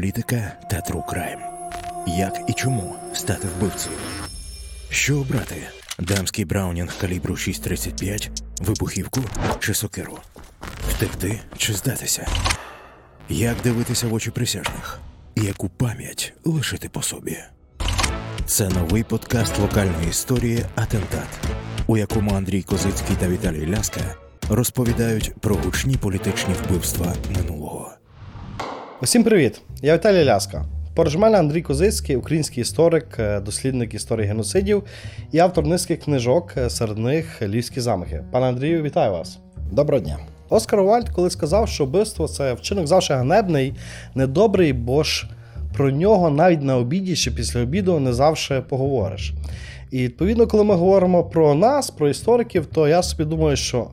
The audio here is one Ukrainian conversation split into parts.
політика та crime. Як і чому стати вбивцею? Що обрати? Дамський браунінг калібру 6,35, вибухівку чи сокиру? Втекти чи здатися? Як дивитися в очі присяжних? Яку пам'ять лишити по собі? Це новий подкаст локальної історії Атентат, у якому Андрій Козицький та Віталій Ляска розповідають про гучні політичні вбивства минулого. Усім привіт! Я Віталій Ляска. Поруч мене Андрій Козицький, український історик, е, дослідник історії геноцидів і автор низки книжок, е, серед них Львівські замахи. Пане Андрію, вітаю вас! Доброго дня. Оскар Вальд коли сказав, що вбивство це вчинок завжди ганебний, недобрий, бо ж про нього навіть на обіді чи після обіду не завжди поговориш. І відповідно, коли ми говоримо про нас, про істориків, то я собі думаю, що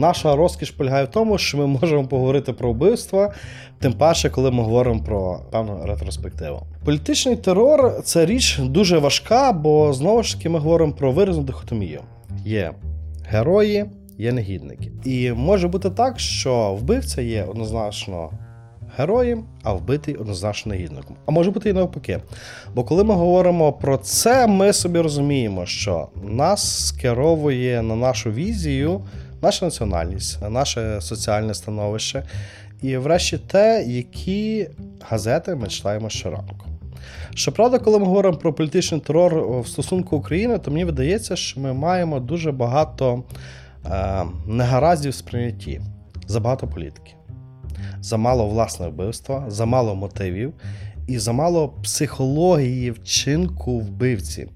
наша розкіш полягає в тому, що ми можемо поговорити про вбивства, тим паче, коли ми говоримо про певну ретроспективу. Політичний терор це річ дуже важка, бо знову ж таки ми говоримо про виразну дихотомію. Є герої, є негідники. І може бути так, що вбивця є однозначно героєм, а вбитий однозначно негідником. А може бути і навпаки. Бо коли ми говоримо про це, ми собі розуміємо, що нас скеровує на нашу візію наша національність, наше соціальне становище, і, врешті, те, які газети ми читаємо щоранку. Щоправда, коли ми говоримо про політичний терор в стосунку України, то мені видається, що ми маємо дуже багато е, негараздів сприйнятті, забагато політики, замало власне вбивства, замало мотивів і замало психології вчинку вбивці.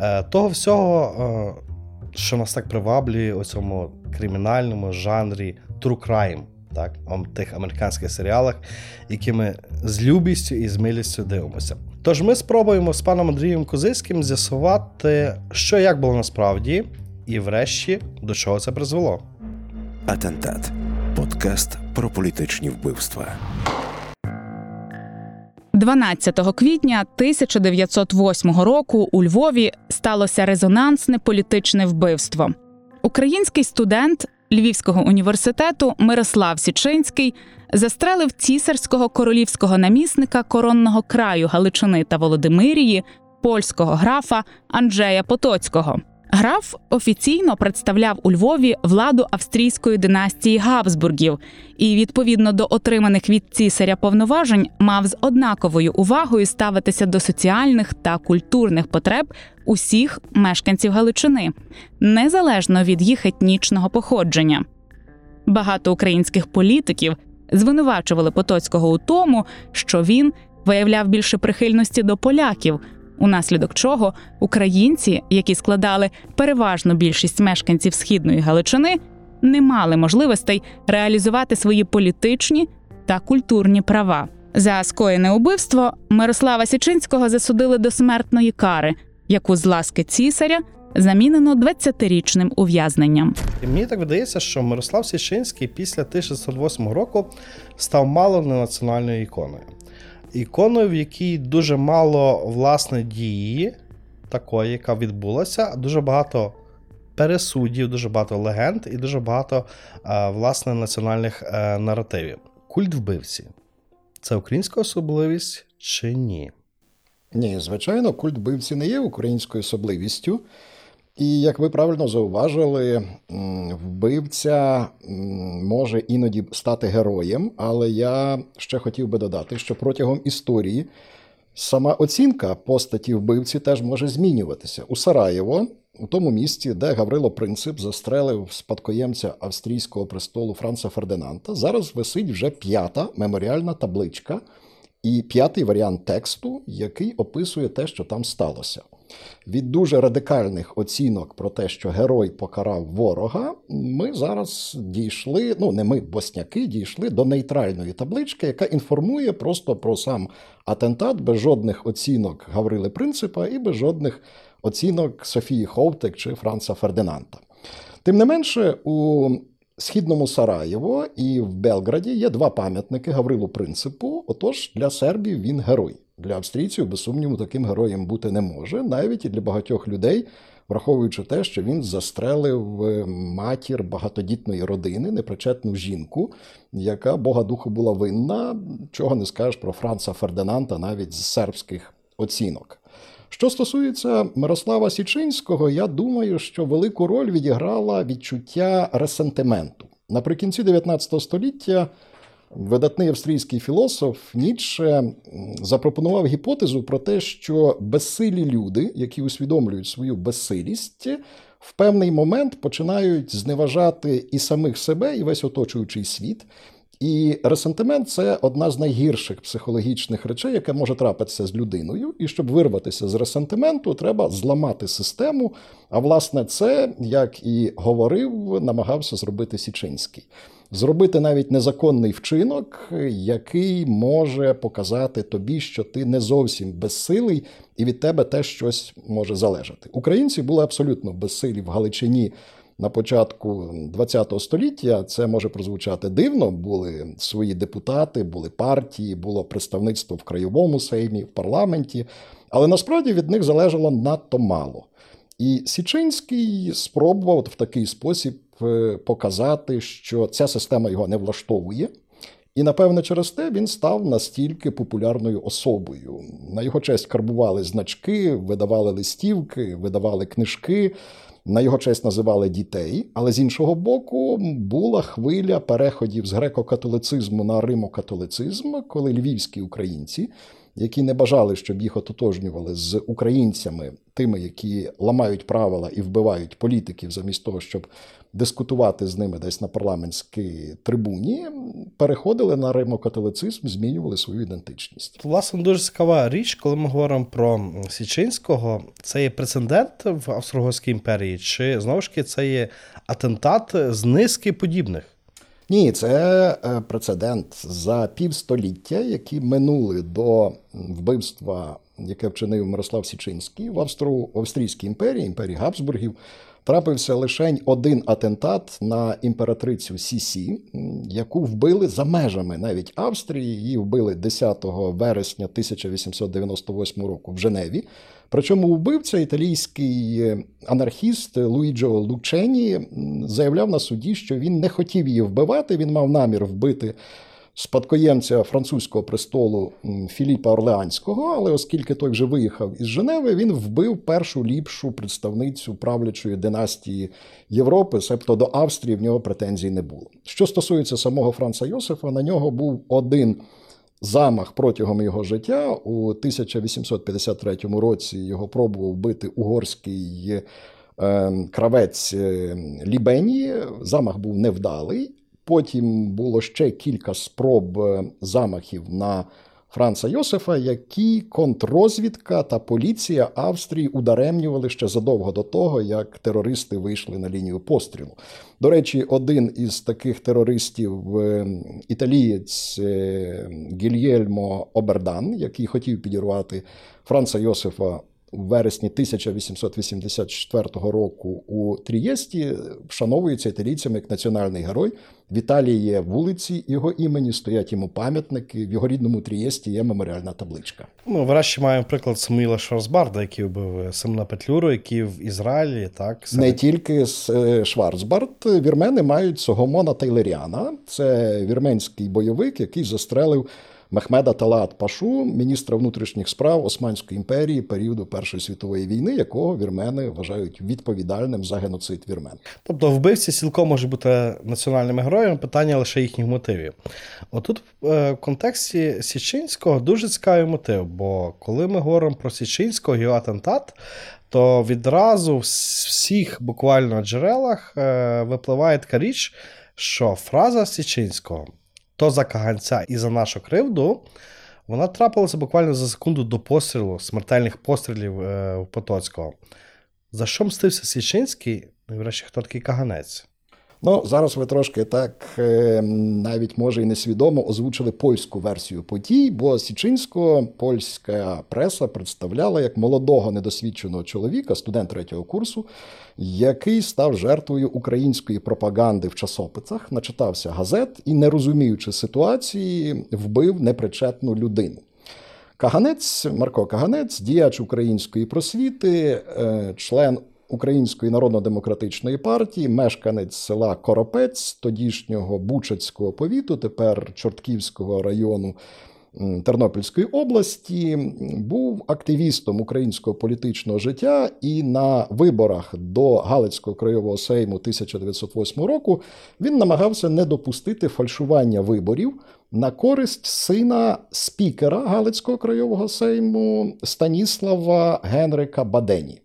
Е, того всього, е, що нас так приваблює у цьому кримінальному жанрі true crime, так, в тих американських серіалах, які ми з любістю і з милістю дивимося. Тож ми спробуємо з паном Андрієм Козицьким з'ясувати, що як було насправді, і врешті до чого це призвело. Атентат подкаст про політичні вбивства. 12 квітня 1908 року у Львові сталося резонансне політичне вбивство. Український студент Львівського університету Мирослав Січинський застрелив цісарського королівського намісника коронного краю Галичини та Володимирії, польського графа Анджея Потоцького. Граф офіційно представляв у Львові владу австрійської династії Габсбургів і, відповідно до отриманих від цісаря повноважень, мав з однаковою увагою ставитися до соціальних та культурних потреб усіх мешканців Галичини, незалежно від їх етнічного походження. Багато українських політиків звинувачували Потоцького у тому, що він виявляв більше прихильності до поляків унаслідок чого українці, які складали переважну більшість мешканців східної Галичини, не мали можливостей реалізувати свої політичні та культурні права. За скоєне убивство Мирослава Січинського засудили до смертної кари, яку з ласки цісаря замінено 20-річним ув'язненням. Мені так видається, що Мирослав Січинський після 1608 року став мало не національною іконою іконою, в якій дуже мало власне дії, такої, яка відбулася, дуже багато пересудів, дуже багато легенд і дуже багато власне національних е, наративів. Культ вбивці це українська особливість чи ні? Ні, звичайно, культ вбивці не є українською особливістю. І як ви правильно зауважили, вбивця може іноді стати героєм, але я ще хотів би додати, що протягом історії сама оцінка постаті вбивці теж може змінюватися. У Сараєво, у тому місці, де Гаврило Принцип застрелив спадкоємця австрійського престолу Франца Фердинанда, зараз висить вже п'ята меморіальна табличка і п'ятий варіант тексту, який описує те, що там сталося. Від дуже радикальних оцінок про те, що герой покарав ворога, ми зараз дійшли, ну не ми, босняки, дійшли до нейтральної таблички, яка інформує просто про сам атентат без жодних оцінок Гаврили Принципа і без жодних оцінок Софії Ховтек чи Франца Фердинанда. Тим не менше, у східному Сараєво і в Белграді є два пам'ятники Гаврилу Принципу. Отож, для сербів він герой. Для австрійців, без сумніву, таким героєм бути не може. Навіть і для багатьох людей враховуючи те, що він застрелив е, матір багатодітної родини, непричетну жінку, яка Бога духу була винна, чого не скажеш про Франца Фердинанда навіть з сербських оцінок. Що стосується Мирослава Січинського, я думаю, що велику роль відіграла відчуття ресентименту. Наприкінці 19 століття видатний австрійський філософ Ніцше запропонував гіпотезу про те, що безсилі люди, які усвідомлюють свою безсилість, в певний момент починають зневажати і самих себе, і весь оточуючий світ. І ресентимент це одна з найгірших психологічних речей, яка може трапитися з людиною. І щоб вирватися з ресентименту, треба зламати систему. А власне, це, як і говорив, намагався зробити Січинський. Зробити навіть незаконний вчинок, який може показати тобі, що ти не зовсім безсилий, і від тебе теж щось може залежати. Українці були абсолютно безсилі в Галичині на початку ХХ століття. Це може прозвучати дивно. Були свої депутати, були партії, було представництво в краєвому сеймі, в парламенті, але насправді від них залежало надто мало. І Січинський спробував в такий спосіб е, показати, що ця система його не влаштовує. І, напевне, через те він став настільки популярною особою. На його честь карбували значки, видавали листівки, видавали книжки на його честь називали дітей, але з іншого боку була хвиля переходів з греко-католицизму на римо-католицизм, коли львівські українці, які не бажали, щоб їх ототожнювали з українцями, тими, які ламають правила і вбивають політиків, замість того, щоб дискутувати з ними десь на парламентській трибуні, переходили на римокатолицизм, змінювали свою ідентичність. Власне, дуже цікава річ, коли ми говоримо про Січинського, це є прецедент в Австро-Угорській імперії, чи знову ж таки це є атентат з низки подібних? Ні, це е, прецедент. За півстоліття, які минули до вбивства, яке вчинив Мирослав Січинський в Австро-Австрійській імперії, імперії Габсбургів трапився лише один атентат на імператрицю Сісі, яку вбили за межами навіть Австрії. Її вбили 10 вересня 1898 року в Женеві. Причому вбивця італійський анархіст Луїджо Лучені заявляв на суді, що він не хотів її вбивати. Він мав намір вбити спадкоємця французького престолу Філіпа Орлеанського, але оскільки той вже виїхав із Женеви, він вбив першу ліпшу представницю правлячої династії Європи, себто до Австрії в нього претензій не було. Що стосується самого Франца Йосифа, на нього був один. Замах протягом його життя у 1853 році його пробував вбити угорський е, кравець е, Лібенії. Замах був невдалий, Потім було ще кілька спроб е, замахів на Франца Йосифа, які контррозвідка та поліція Австрії ударемнювали ще задовго до того, як терористи вийшли на лінію пострілу. До речі, один із таких терористів, е, італієць е, Гільєльмо Обердан, який хотів підірвати Франца Йосифа у вересні 1884 року у Трієсті вшановується італійцями як національний герой. В Італії є вулиці його імені, стоять йому пам'ятники. В його рідному Трієсті є меморіальна табличка. Ну, врешті маємо приклад Самуїла Шварцбарда, який вбив Семена Петлюру, який в Ізраїлі так не тільки е, Шварцбард. Вірмени мають Согомона Тейлеріана. Це вірменський бойовик, який застрелив. Мехмеда Талат Пашу, міністра внутрішніх справ Османської імперії періоду Першої світової війни, якого вірмени вважають відповідальним за геноцид вірмен. Тобто вбивці цілком можуть бути національними героями, питання лише їхніх мотивів. Отут е, в контексті Січинського дуже цікавий мотив, бо коли ми говоримо про Січинського його атентат. То відразу в всіх буквально джерелах е, випливає така річ, що фраза Січинського то за каганця і за нашу кривду, вона трапилася буквально за секунду до пострілу, смертельних пострілів е, в Потоцького. За що мстився Січинський? Ну, врешті, хто такий каганець? Ну, зараз ви трошки так е, навіть може і несвідомо озвучили польську версію подій, бо Січинського польська преса представляла як молодого недосвідченого чоловіка, студент третього курсу, який став жертвою української пропаганди в часописах, начитався газет і, не розуміючи ситуації, вбив непричетну людину. Каганець Марко Каганець, діяч української просвіти, е, член Української народно-демократичної партії, мешканець села Коропець, тодішнього Бучацького повіту, тепер Чортківського району Тернопільської області, був активістом українського політичного життя і на виборах до Галицького краєвого сейму 1908 року він намагався не допустити фальшування виборів на користь сина спікера Галицького краєвого сейму Станіслава Генрика Бадені.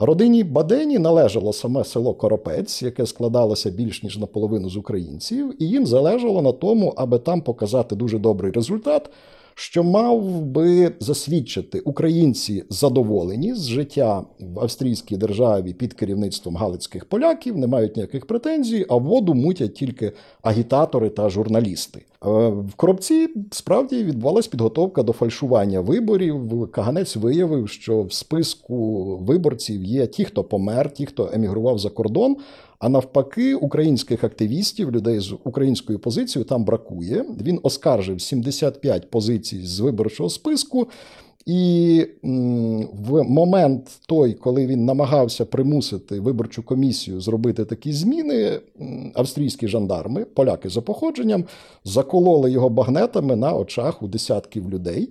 Родині Бадені належало саме село Коропець, яке складалося більш ніж наполовину з українців, і їм залежало на тому, аби там показати дуже добрий результат, що мав би засвідчити українці задоволені з життя в австрійській державі під керівництвом галицьких поляків, не мають ніяких претензій, а воду мутять тільки агітатори та журналісти. Е, в коробці справді відбувалась підготовка до фальшування виборів. Каганець виявив, що в списку виборців є ті, хто помер, ті, хто емігрував за кордон. А навпаки, українських активістів, людей з українською позицією там бракує. Він оскаржив 75 позицій з виборчого списку. І в момент той, коли він намагався примусити виборчу комісію зробити такі зміни, австрійські жандарми, поляки за походженням, закололи його багнетами на очах у десятків людей.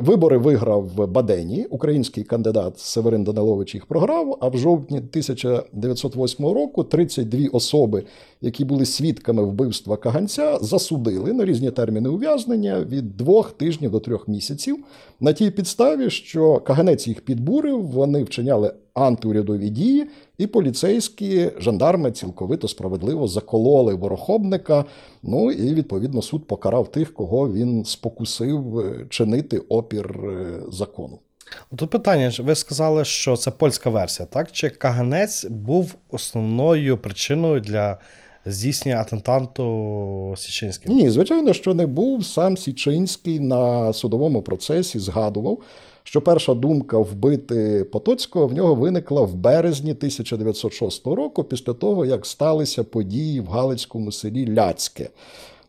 Вибори виграв в Бадені, український кандидат Северин Данилович їх програв. А в жовтні 1908 року 32 особи, які були свідками вбивства Каганця, засудили на різні терміни ув'язнення від двох тижнів до трьох місяців. На тій підставі, що Каганець їх підбурив, вони вчиняли антиурядові дії, і поліцейські жандарми цілковито справедливо закололи ворохобника. Ну і відповідно суд покарав тих, кого він спокусив е, чинити опір е, закону. Тут питання: ви сказали, що це польська версія, так? Чи Каганець був основною причиною для здійснення атентанту Січинським? Ні, звичайно, що не був. Сам Січинський на судовому процесі згадував, що перша думка вбити Потоцького в нього виникла в березні 1906 року, після того, як сталися події в Галицькому селі Ляцьке.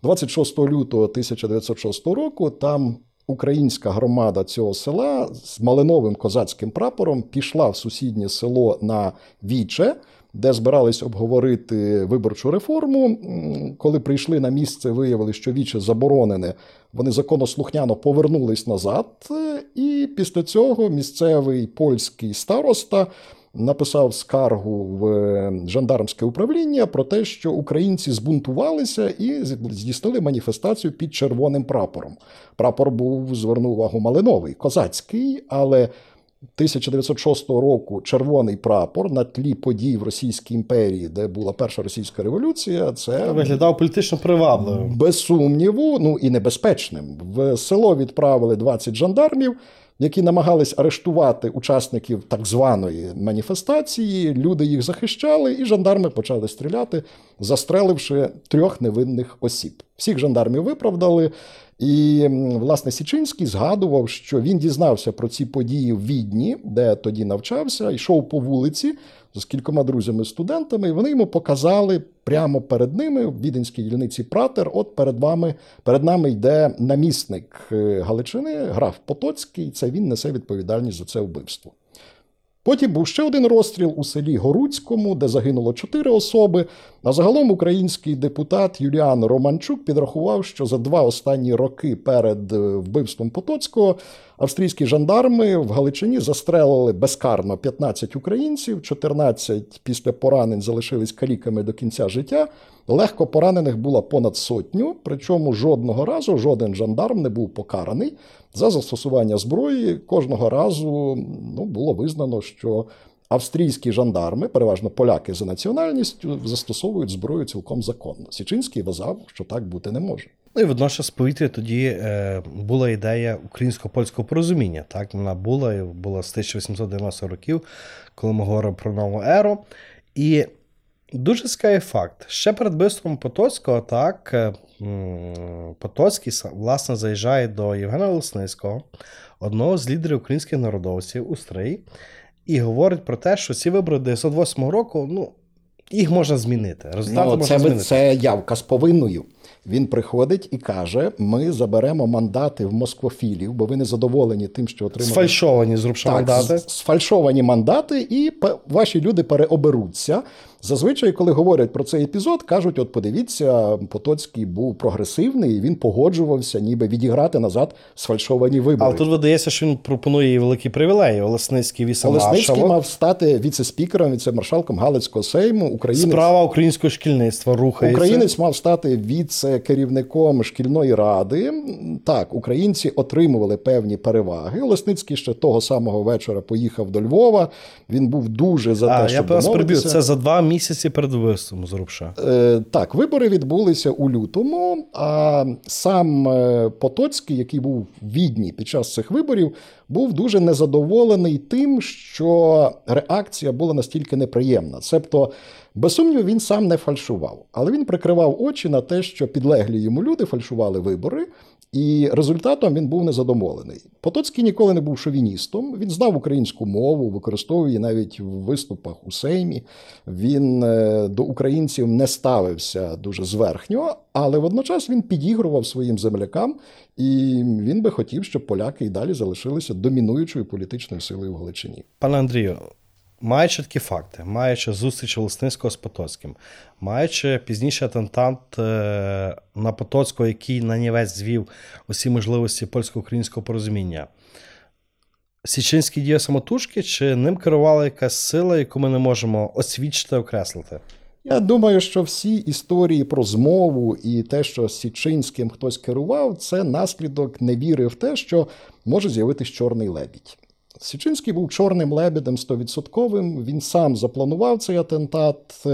26 лютого 1906 року там. Українська громада цього села з малиновим козацьким прапором пішла в сусіднє село на Віче, де збирались обговорити виборчу реформу. Коли прийшли на місце, виявили, що віче заборонене. Вони законослухняно повернулись назад, і після цього місцевий польський староста. Написав скаргу в жандармське управління про те, що українці збунтувалися і здійснили маніфестацію під червоним прапором. Прапор був звернув увагу малиновий, козацький, але 1906 року червоний прапор на тлі подій в Російській імперії, де була перша російська революція, це виглядав політично привабливим. без сумніву, ну і небезпечним. В село відправили 20 жандармів. Які намагались арештувати учасників так званої маніфестації, люди їх захищали, і жандарми почали стріляти, застреливши трьох невинних осіб. Всіх жандармів виправдали. І власне Січинський згадував, що він дізнався про ці події в Відні, де тоді навчався, йшов по вулиці з кількома друзями-студентами, вони йому показали прямо перед ними в віденській дільниці Пратер. От перед вами перед нами йде намісник е, Галичини, граф Потоцький. Це він несе відповідальність за це вбивство. Потім був ще один розстріл у селі Горуцькому, де загинуло чотири особи. А загалом український депутат Юліан Романчук підрахував, що за два останні роки перед е, вбивством Потоцького австрійські жандарми в Галичині застрелили безкарно 15 українців, 14 після поранень залишились каліками до кінця життя. Легко поранених було понад сотню, причому жодного разу жоден жандарм не був покараний за застосування зброї. Кожного разу ну, було визнано, що австрійські жандарми, переважно поляки за національністю, застосовують зброю цілком законно. Січинський вважав, що так бути не може. Ну і водночас повітря тоді е, була ідея українсько-польського порозуміння. Так вона була і була з 1890 років, коли ми говоримо про нову еру. І дуже цікавий факт. Ще перед бистrom Потоцького, так, е, Потоцький власне заїжджає до Євгена Лесницького, одного з лідерів українських народовців у Стрий, і говорить про те, що ці вибори 1908 року, ну, Їх можна змінити. Результати Ну, можна це, змінити. це явка з повинною. Він приходить і каже: ми заберемо мандати в москвофілів, бо ви не задоволені тим, що отримали Сфальшовані зрубши так, мандати. сфальшовані мандати, і ваші люди переоберуться. Зазвичай, коли говорять про цей епізод, кажуть: от подивіться, Потоцький був прогресивний, і він погоджувався, ніби відіграти назад сфальшовані вибори. Але тут видається, що він пропонує їй великі привілеї. Олесницький Олесницький мав стати віце-спікером, віце-маршалком Галицького сейму. Українець, Справа українського шкільництва рухається. Українець мав стати віце-керівником шкільної ради. Так, українці отримували певні переваги. Олесницький ще того самого вечора поїхав до Львова. Він був дуже за А, те, я щоб вас приб'ю. Це за два місяці перед вбивством з Рубша. Е, Так, вибори відбулися у лютому. А сам е, Потоцький, який був в Відні під час цих виборів, був дуже незадоволений тим, що реакція була настільки неприємна. Себто, без сумніву, він сам не фальшував, але він прикривав очі на те, що підлеглі йому люди фальшували вибори. І результатом він був незадоволений. Потоцький ніколи не був шовіністом. Він знав українську мову, використовує її навіть в виступах у Сеймі. Він е, до українців не ставився дуже зверхньо, але водночас він підігрував своїм землякам, і він би хотів, щоб поляки і далі залишилися домінуючою політичною силою в Галичині. Пане Андрію, маючи такі факти, маючи зустріч Олесницького з Потоцьким, маючи пізніше атентат е, на Потоцького, який на нівець звів усі можливості польсько-українського порозуміння, Січинський діє самотужки, чи ним керувала якась сила, яку ми не можемо освічити, окреслити? Я думаю, що всі історії про змову і те, що Січинським хтось керував, це наслідок невіри в те, що може з'явитись чорний лебідь. Січинський був чорним лебедем стовідсотковим. Він сам запланував цей атентат,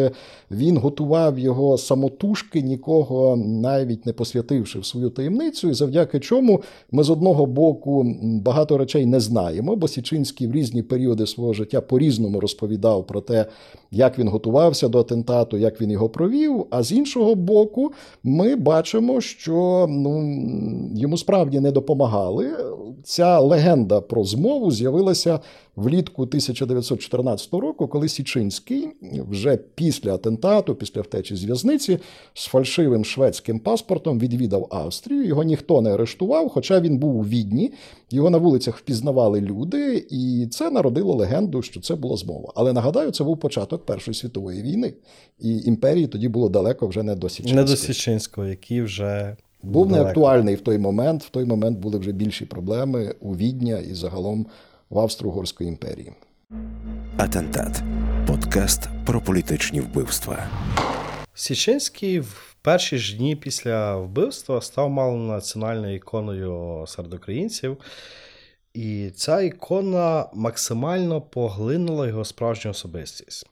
він готував його самотужки, нікого навіть не посвятивши в свою таємницю. І завдяки чому ми з одного боку багато речей не знаємо, бо Січинський в різні періоди свого життя по-різному розповідав про те, як він готувався до атентату, як він його провів. А з іншого боку, ми бачимо, що ну, йому справді не допомагали. Ця легенда про змову з'явилася влітку 1914 року, коли Січинський вже після атентату, після втечі з в'язниці, з фальшивим шведським паспортом відвідав Австрію. Його ніхто не арештував, хоча він був у відні. Його на вулицях впізнавали люди, і це народило легенду, що це була змова. Але нагадаю, це був початок Першої світової війни, і імперії тоді було далеко вже не до Січинського. Не до Січинського, який вже Був неактуальний в той момент. В той момент були вже більші проблеми у Відня і загалом в Австро-Угорської імперії. Атентат. Подкаст про політичні вбивства. Січинський в перші ж дні після вбивства став малонаціональною іконою серед українців, і ця ікона максимально поглинула його справжню особистість.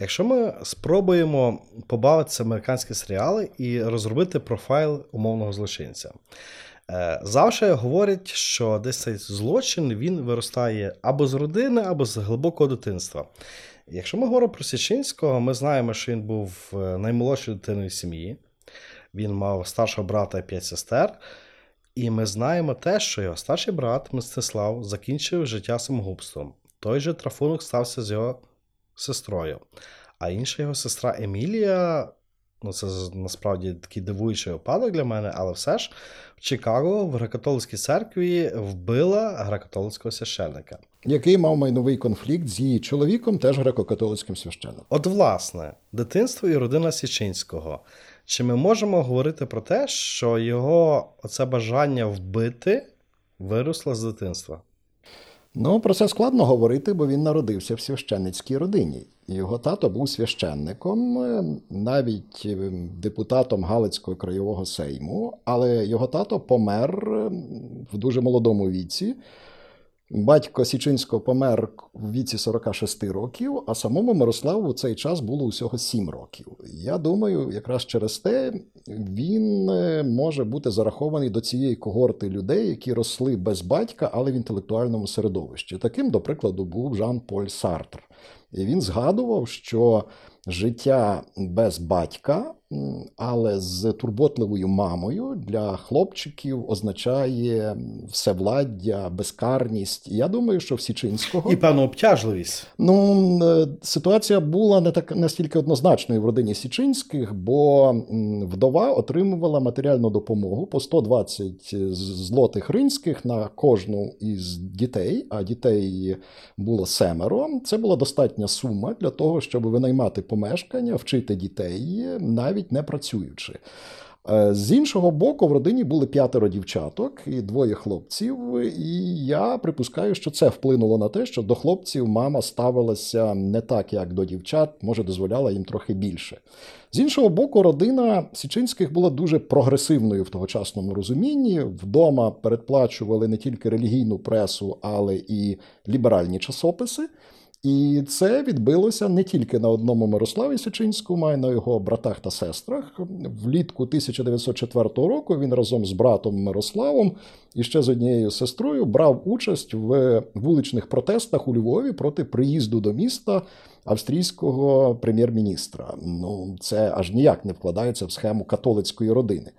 Якщо ми спробуємо побавитися американські серіали і розробити профайл умовного злочинця, е, завжди говорять, що десь цей злочин він виростає або з родини, або з глибокого дитинства. Якщо ми говоримо про Січинського, ми знаємо, що він був е, наймолодшою дитиною сім'ї. Він мав старшого брата і п'ять сестер. І ми знаємо те, що його старший брат Мстислав закінчив життя самогубством. Той же трафунок стався з його сестрою. А інша його сестра Емілія, ну це насправді такий дивуючий випадок для мене, але все ж в Чикаго в греко-католицькій церкві вбила греко-католицького священника. Який мав майновий конфлікт з її чоловіком, теж греко-католицьким священником. От, власне, дитинство і родина Січинського. Чи ми можемо говорити про те, що його оце бажання вбити виросло з дитинства? Ну, про це складно говорити, бо він народився в священницькій родині. Його тато був священником, е, навіть е, депутатом Галицького краєвого сейму, але його тато помер е, в дуже молодому віці. Батько Січинського помер у віці 46 років, а самому Мирославу у цей час було усього 7 років. Я думаю, якраз через те він е, може бути зарахований до цієї когорти людей, які росли без батька, але в інтелектуальному середовищі. Таким, до прикладу, був Жан-Поль Сартр. І він згадував, що життя без батька але з турботливою мамою для хлопчиків означає всевладдя, безкарність. Я думаю, що в Січинського І певну обтяжливість. Ну, е, ситуація була не так настільки однозначною в родині Січинських, бо вдова отримувала матеріальну допомогу по 120 з- злотих ринських на кожну із дітей, а дітей було семеро. Це була достатня сума для того, щоб винаймати помешкання, вчити дітей, навіть не працюючи. Е, З іншого боку, в родині були п'ятеро дівчаток і двоє хлопців. І я припускаю, що це вплинуло на те, що до хлопців мама ставилася не так, як до дівчат, може, дозволяла їм трохи більше. З іншого боку, родина Січинських була дуже прогресивною в тогочасному розумінні. Вдома передплачували не тільки релігійну пресу, але і ліберальні часописи. І це відбилося не тільки на одному Мирославі Січинському, а й на його братах та сестрах. Влітку 1904 року він разом з братом Мирославом і ще з однією сестрою брав участь в вуличних протестах у Львові проти приїзду до міста австрійського прем'єр-міністра. Ну, це аж ніяк не вкладається в схему католицької родини.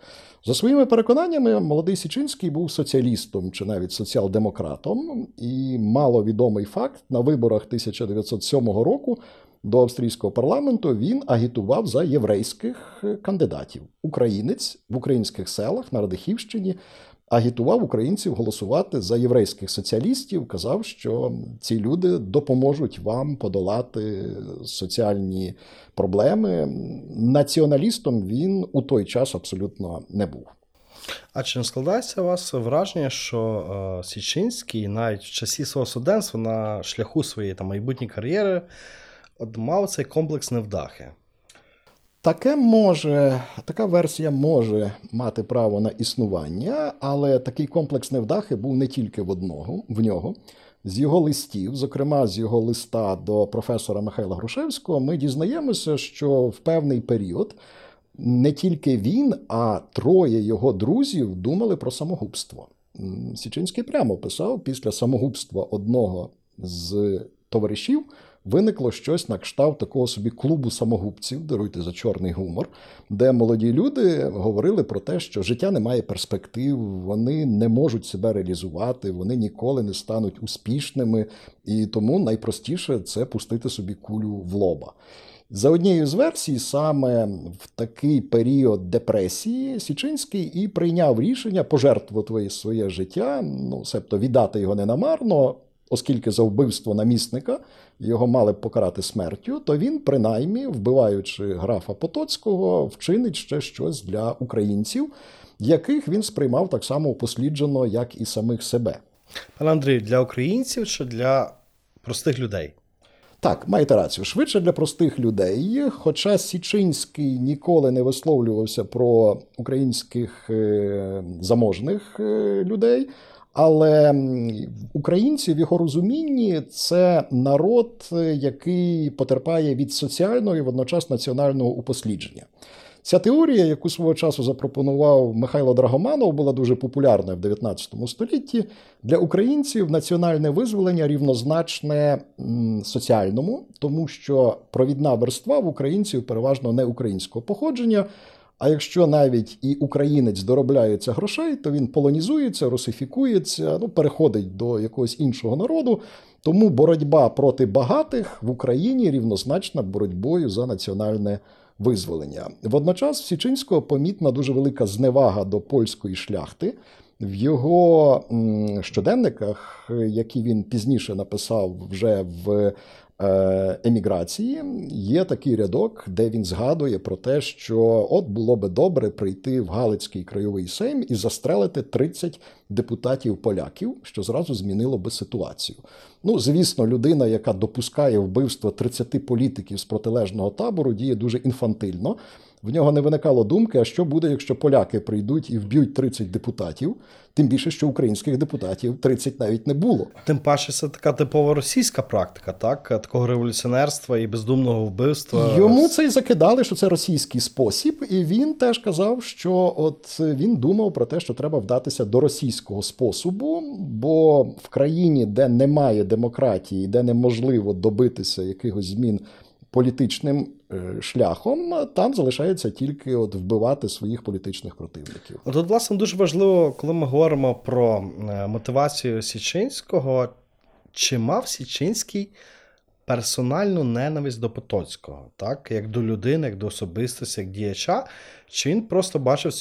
За своїми переконаннями, молодий Січинський був соціалістом чи навіть соціал-демократом, і маловідомий факт на виборах 1907 року до австрійського парламенту він агітував за єврейських кандидатів. Українець в українських селах на Радихівщині агітував українців голосувати за єврейських соціалістів. Казав, що ці люди допоможуть вам подолати соціальні проблеми. Націоналістом він у той час абсолютно не був. А чи не складається у вас враження, що е, Січинський навіть в часі свого студентства на шляху своєї там, майбутньої кар'єри от мав цей комплекс невдахи? Таке може, така версія може мати право на існування, але такий комплекс невдахи був не тільки в одного в нього. З його листів, зокрема з його листа до професора Михайла Грушевського, ми дізнаємося, що в певний період не тільки він, а троє його друзів думали про самогубство. Січинський прямо писав, після самогубства одного з товаришів виникло щось на кшталт такого собі клубу самогубців, даруйте за чорний гумор, де молоді люди говорили про те, що життя не має перспектив, вони не можуть себе реалізувати, вони ніколи не стануть успішними, і тому найпростіше це пустити собі кулю в лоба. За однією з версій, саме в такий період депресії Січинський і прийняв рішення пожертвувати своє життя, ну себто віддати його ненамарно, оскільки за вбивство намісника його мали б покарати смертю, то він, принаймні, вбиваючи графа Потоцького, вчинить ще щось для українців, яких він сприймав так само упосліджено, як і самих себе. Пане Андрію, для українців чи для простих людей? Так, маєте рацію, швидше для простих людей. Хоча Січинський ніколи не висловлювався про українських е, заможних е, людей. Але українці в його розумінні це народ, е, який потерпає від соціального і водночас національного упослідження. Ця теорія, яку свого часу запропонував Михайло Драгоманов, була дуже популярна в 19 столітті. Для українців національне визволення рівнозначне соціальному, тому що провідна верства в українців переважно не українського походження. А якщо навіть і українець доробляється грошей, то він полонізується, русифікується, ну переходить до якогось іншого народу. Тому боротьба проти багатих в Україні рівнозначна боротьбою за національне визволення. Водночас в Січинського помітна дуже велика зневага до польської шляхти. В його щоденниках, які він пізніше написав вже в еміграції, є такий рядок, де він згадує про те, що от було би добре прийти в Галицький краєвий сейм і застрелити 30 депутатів поляків, що зразу змінило би ситуацію. Ну, звісно, людина, яка допускає вбивство 30 політиків з протилежного табору, діє дуже інфантильно. В нього не виникало думки, а що буде, якщо поляки прийдуть і вб'ють 30 депутатів, тим більше, що українських депутатів 30 навіть не було. Тим паче, це така типова російська практика, так? Такого революціонерства і бездумного вбивства. Йому це й закидали, що це російський спосіб, і він теж казав, що от він думав про те, що треба вдатися до російського способу, бо в країні, де немає демократії, де неможливо добитися якихось змін політичним шляхом, там залишається тільки от вбивати своїх політичних противників. Тут, власне, дуже важливо, коли ми говоримо про е, мотивацію Січинського, чи мав Січинський персональну ненависть до Потоцького, так? як до людини, як до особистості, як діяча, чи він просто бачив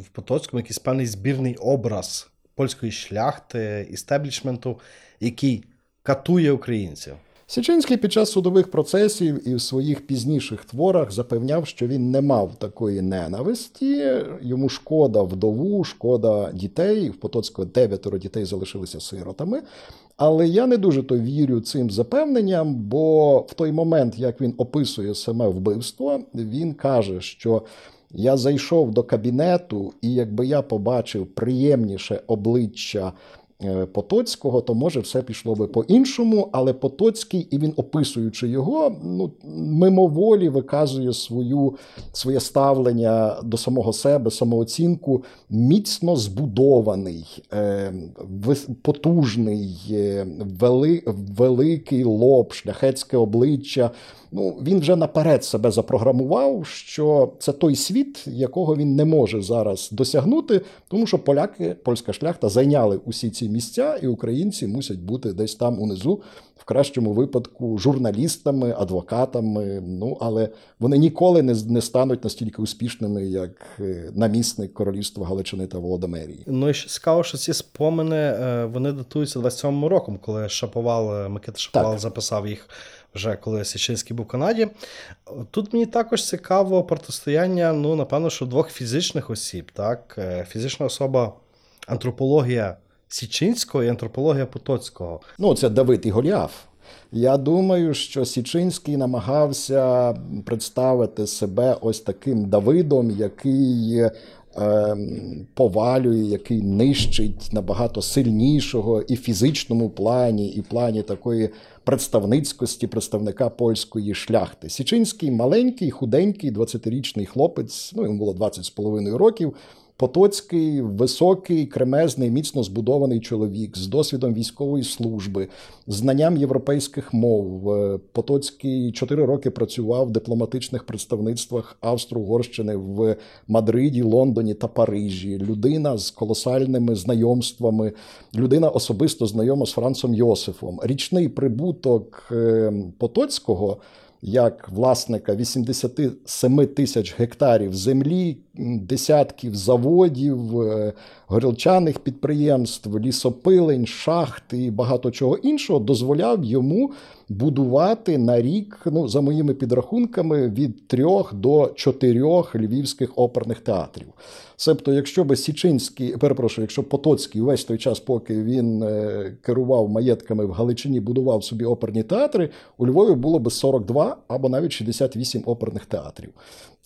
в Потоцькому якийсь певний збірний образ польської шляхти, істеблішменту, який катує українців? Січинський під час судових процесів і в своїх пізніших творах запевняв, що він не мав такої ненависті. Йому шкода вдову, шкода дітей. В Потоцького дев'ятеро дітей залишилися сиротами. Але я не дуже то вірю цим запевненням, бо в той момент, як він описує саме вбивство, він каже, що. Я зайшов до кабінету, і якби я побачив приємніше обличчя Потоцького, то може все пішло би по-іншому, але Потоцький, і він, описуючи його, ну мимоволі виказує свою, своє ставлення до самого себе, самооцінку, міцно збудований, е, потужний, е, великий лоб, шляхетське обличчя ну він вже наперед себе запрограмував, що це той світ, якого він не може зараз досягнути, тому що поляки, польська шляхта зайняли усі ці місця, і українці мусять бути десь там унизу, в кращому випадку, журналістами, адвокатами. Ну але вони ніколи не не стануть настільки успішними, як е, намісник королівства Галичини та Володимирії. Ну і цікаво, що ці спомини е, вони датуються 27-му роком, коли Шаповал е, Микита Шаповал так. записав їх вже коли Січинський був в Канаді. Тут мені також цікаво протистояння, ну, напевно, що двох фізичних осіб. так? Е, фізична особа антропологія Січинського і антропологія Потоцького. Ну, це Давид і Голіаф. Я думаю, що Січинський намагався представити себе ось таким Давидом, який повалює, який нищить набагато сильнішого і в фізичному плані, і в плані такої представницькості представника польської шляхти. Січинський маленький, худенький, 20-річний хлопець, ну йому було 20 з половиною років. Потоцький, високий, кремезний, міцно збудований чоловік з досвідом військової служби, знанням європейських мов. Е, Потоцький чотири роки працював в дипломатичних представництвах Австро-Угорщини в Мадриді, Лондоні та Парижі. Людина з колосальними знайомствами, людина особисто знайома з Францом Йосифом. Річний прибуток е, Потоцького як власника 87 тисяч гектарів землі, десятків заводів, е, горілчаних підприємств, лісопилень, шахт і багато чого іншого, дозволяв йому будувати на рік, ну за моїми підрахунками, від трьох до чотирьох львівських оперних театрів. Себто, якщо би Січинський, перепрошую, якщо Потоцький увесь той час, поки він е, керував маєтками в Галичині, будував собі оперні театри, у Львові було би 42 або навіть 68 оперних театрів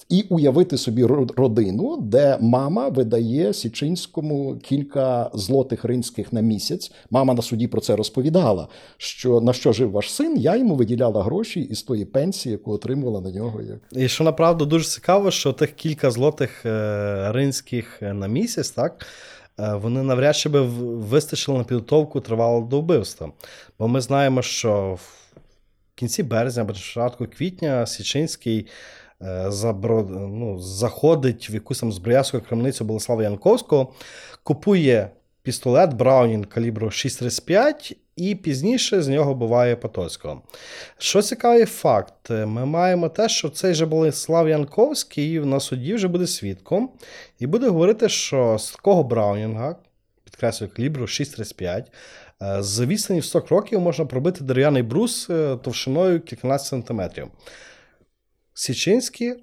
і уявити собі родину, де мама видає Січинському кілька злотих ринських на місяць. Мама на суді про це розповідала. Що на що жив ваш син? Я йому виділяла гроші із тої пенсії, яку отримувала на нього. І що направду дуже цікаво, що тих кілька злотих е, ринських е, на місяць, так. Е, вони навряд чи би вистачили на підготовку тривалого до вбивства. Бо ми знаємо, що в кінці березня, або початку квітня Січинський Е, забро... ну, заходить в якусь там зброярську крамницю Болеслава Янковського, купує пістолет Браунінг калібру 6,35 і пізніше з нього буває Потоцького. Що цікавий факт, ми маємо те, що цей же Болеслав Янковський на суді вже буде свідком, і буде говорити, що з такого Браунінга, підкреслюю, калібру 6,35, е, з відстані в 100 кроків можна пробити дерев'яний брус е, товщиною кільканадцять сантиметрів. Січинський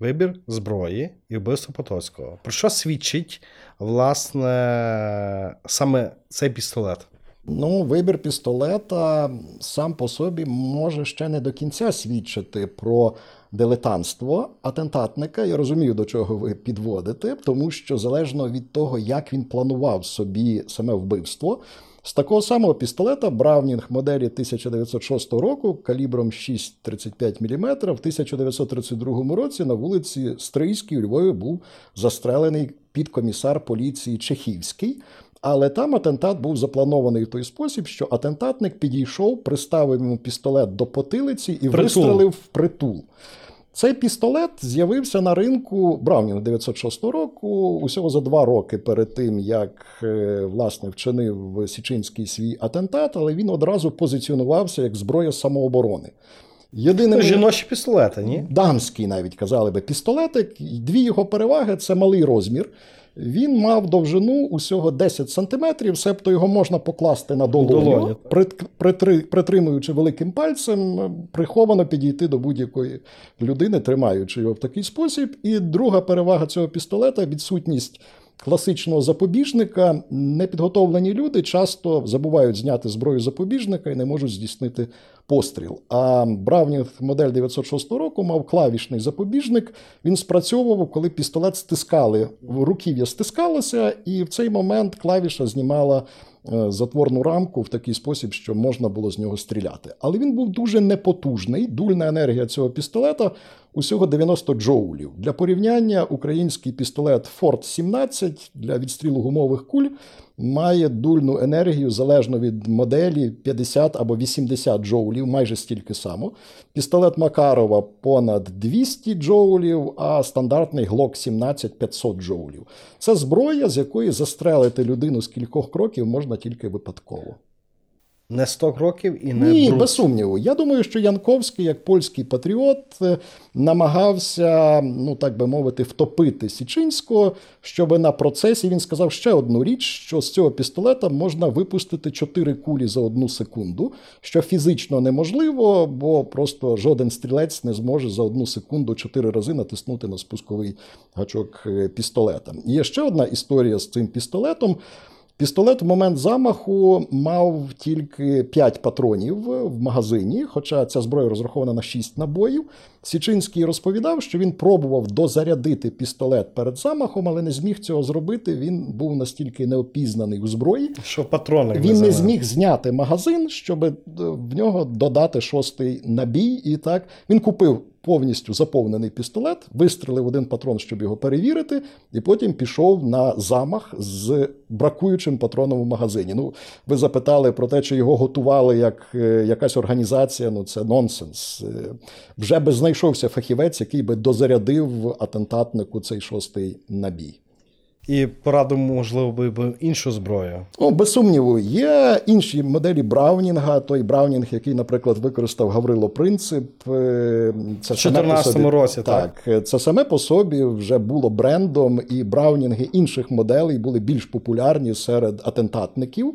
вибір зброї і вбивство Потоцького. Про що свідчить, власне, саме цей пістолет? Ну, вибір пістолета сам по собі може ще не до кінця свідчити про дилетантство атентатника. Я розумію, до чого ви підводите, тому що залежно від того, як він планував собі саме вбивство. З такого самого пістолета Браунінг моделі 1906 року калібром 6,35 мм в 1932 році на вулиці Стрийській у Львові був застрелений підкомісар поліції Чехівський. Але там атентат був запланований в той спосіб, що атентатник підійшов, приставив йому пістолет до потилиці і притул. вистрелив в притул. Цей пістолет з'явився на ринку Браунінг 906 року, усього за два роки перед тим, як е, власне вчинив Січинський свій атентат, але він одразу позиціонувався як зброя самооборони. Єдине Жіночі пістолети, ні? дамський навіть казали би пістолетик. Дві його переваги це малий розмір. Він мав довжину усього 10 сантиметрів, себто його можна покласти на долоню, Долоню. притри- притримуючи великим пальцем, приховано підійти до будь-якої людини, тримаючи його в такий спосіб. І друга перевага цього пістолета відсутність класичного запобіжника. Непідготовлені люди часто забувають зняти зброю запобіжника і не можуть здійснити постріл. А Браунінг модель 906 року мав клавішний запобіжник. Він спрацьовував, коли пістолет стискали. Руків'я стискалося, і в цей момент клавіша знімала затворну рамку в такий спосіб, що можна було з нього стріляти. Але він був дуже непотужний. Дульна енергія цього пістолета усього 90 джоулів. Для порівняння український пістолет Форт 17 для відстрілу гумових куль має дульну енергію залежно від моделі 50 або 80 джоулів, майже стільки само. Пістолет Макарова понад 200 джоулів, а стандартний Glock 17 500 джоулів. Це зброя, з якої застрелити людину з кількох кроків можна тільки випадково. Не 100 кроків і не Ні, без сумніву. Я думаю, що Янковський, як польський патріот, е, намагався, ну так би мовити, втопити Січинського, щоб на процесі він сказав ще одну річ: що з цього пістолета можна випустити чотири кулі за одну секунду, що фізично неможливо, бо просто жоден стрілець не зможе за одну секунду чотири рази натиснути на спусковий гачок е, пістолета. Є ще одна історія з цим пістолетом. Пістолет в момент замаху мав тільки 5 патронів в магазині, хоча ця зброя розрахована на 6 набоїв. Січинський розповідав, що він пробував дозарядити пістолет перед замахом, але не зміг цього зробити. Він був настільки неопізнаний у зброї. Що патрони Він не визивали. зміг зняти магазин, щоб е, в нього додати шостий набій. І так він купив повністю заповнений пістолет, вистрелив один патрон, щоб його перевірити, і потім пішов на замах з бракуючим патроном у магазині. Ну, ви запитали про те, чи його готували як е, якась організація. Ну це нонсенс. Е, Вже би знайшовся фахівець, який би дозарядив атентатнику цей шостий набій. І порадив, можливо, би іншу зброю. Ну, без сумніву, є інші моделі Браунінга. Той Браунінг, який, наприклад, використав Гаврило Принцип. е, Це В 14-му собі- році, так. так. Це саме по собі вже було брендом, і Браунінги інших моделей були більш популярні серед атентатників.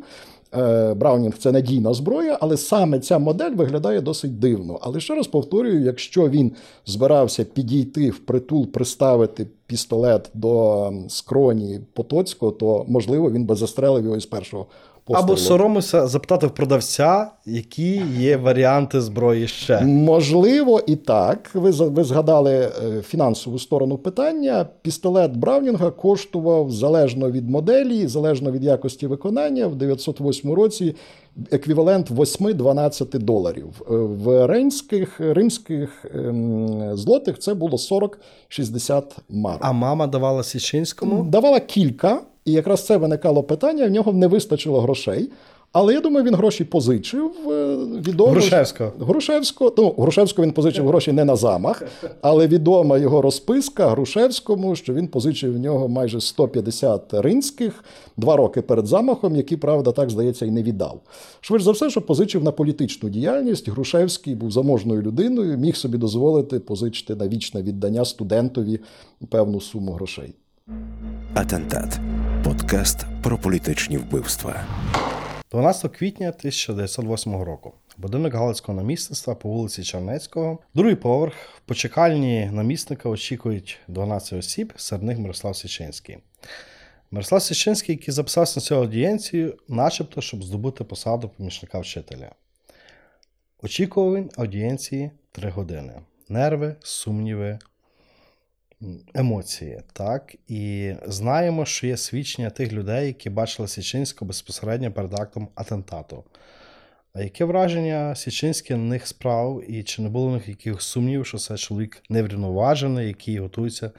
Е, Браунінг це надійна зброя, але саме ця модель виглядає досить дивно. Але ще раз повторюю: якщо він збирався підійти в притул, приставити пістолет до скроні Потоцького, то можливо він би застрелив його із першого пострілу. Або соромився запитати в продавця, які є варіанти зброї ще. Можливо, і так. Ви, ви згадали е, фінансову сторону питання. Пістолет Браунінга коштував залежно від моделі, залежно від якості виконання в 908 році еквівалент 8-12 доларів. Е, В римських, римських ем, злотих це було 40-60 марок. А мама давала Січинському. Давала кілька, і якраз це виникало питання. В нього не вистачило грошей. Але я думаю, він гроші позичив е, відомо. Грушевського. Грушевського. Ну, Грушевського він позичив гроші не на замах, але відома його розписка Грушевському, що він позичив в нього майже 150 ринських два роки перед замахом, які, правда, так здається, і не віддав. Швидше за все, що позичив на політичну діяльність. Грушевський був заможною людиною, міг собі дозволити позичити на вічне віддання студентові певну суму грошей. Атентат. Подкаст про політичні вбивства. 12 квітня 1908 року. Будинок Галицького намісництва по вулиці Чернецького. Другий поверх. В почекальні намісника очікують 12 осіб, серед них Мирослав Січинський. Мирослав Січинський, який записався на цю аудієнцію, начебто, щоб здобути посаду помічника вчителя. Очікував він аудієнції 3 години. Нерви, сумніви, емоції. Так? І знаємо, що є свідчення тих людей, які бачили Січинського безпосередньо перед актом атентату. А яке враження Січинський на них справ, і чи не було у них якихось сумнівів, що це чоловік неврівноважений, який готується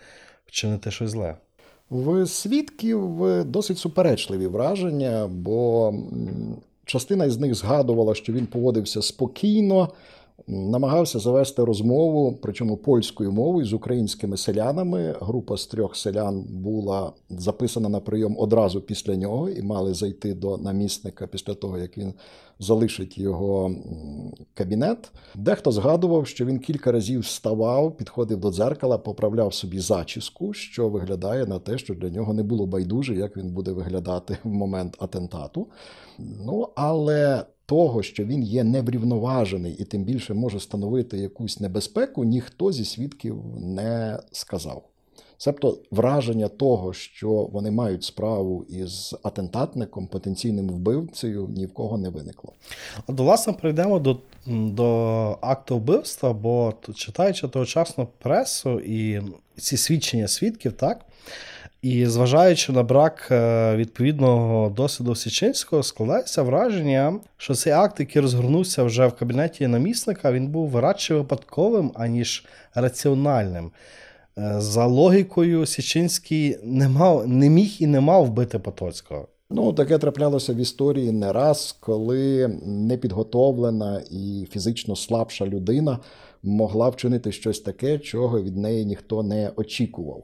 вчинити щось зле? В свідків досить суперечливі враження, бо частина із них згадувала, що він поводився спокійно, намагався завести розмову, причому польською мовою з українськими селянами. Група з трьох селян була записана на прийом одразу після нього і мали зайти до намісника після того, як він залишить його кабінет. Дехто згадував, що він кілька разів вставав, підходив до дзеркала, поправляв собі зачіску, що виглядає на те, що для нього не було байдуже, як він буде виглядати в момент атентату. Ну але того, що він є неврівноважений і тим більше може становити якусь небезпеку, ніхто зі свідків не сказав. Себто враження того, що вони мають справу із атентатником, потенційним вбивцею, ні в кого не виникло. От, власне, прийдемо до до акту вбивства, бо читаючи тогочасну пресу і ці свідчення свідків, так і зважаючи на брак е, відповідного досвіду Січинського, складається враження, що цей акт, який розгорнувся вже в кабінеті намісника, він був радше випадковим, аніж раціональним. Е, за логікою, Січинський не мав, не міг і не мав вбити Потоцького. Ну, таке траплялося в історії не раз, коли непідготовлена і фізично слабша людина могла вчинити щось таке, чого від неї ніхто не очікував.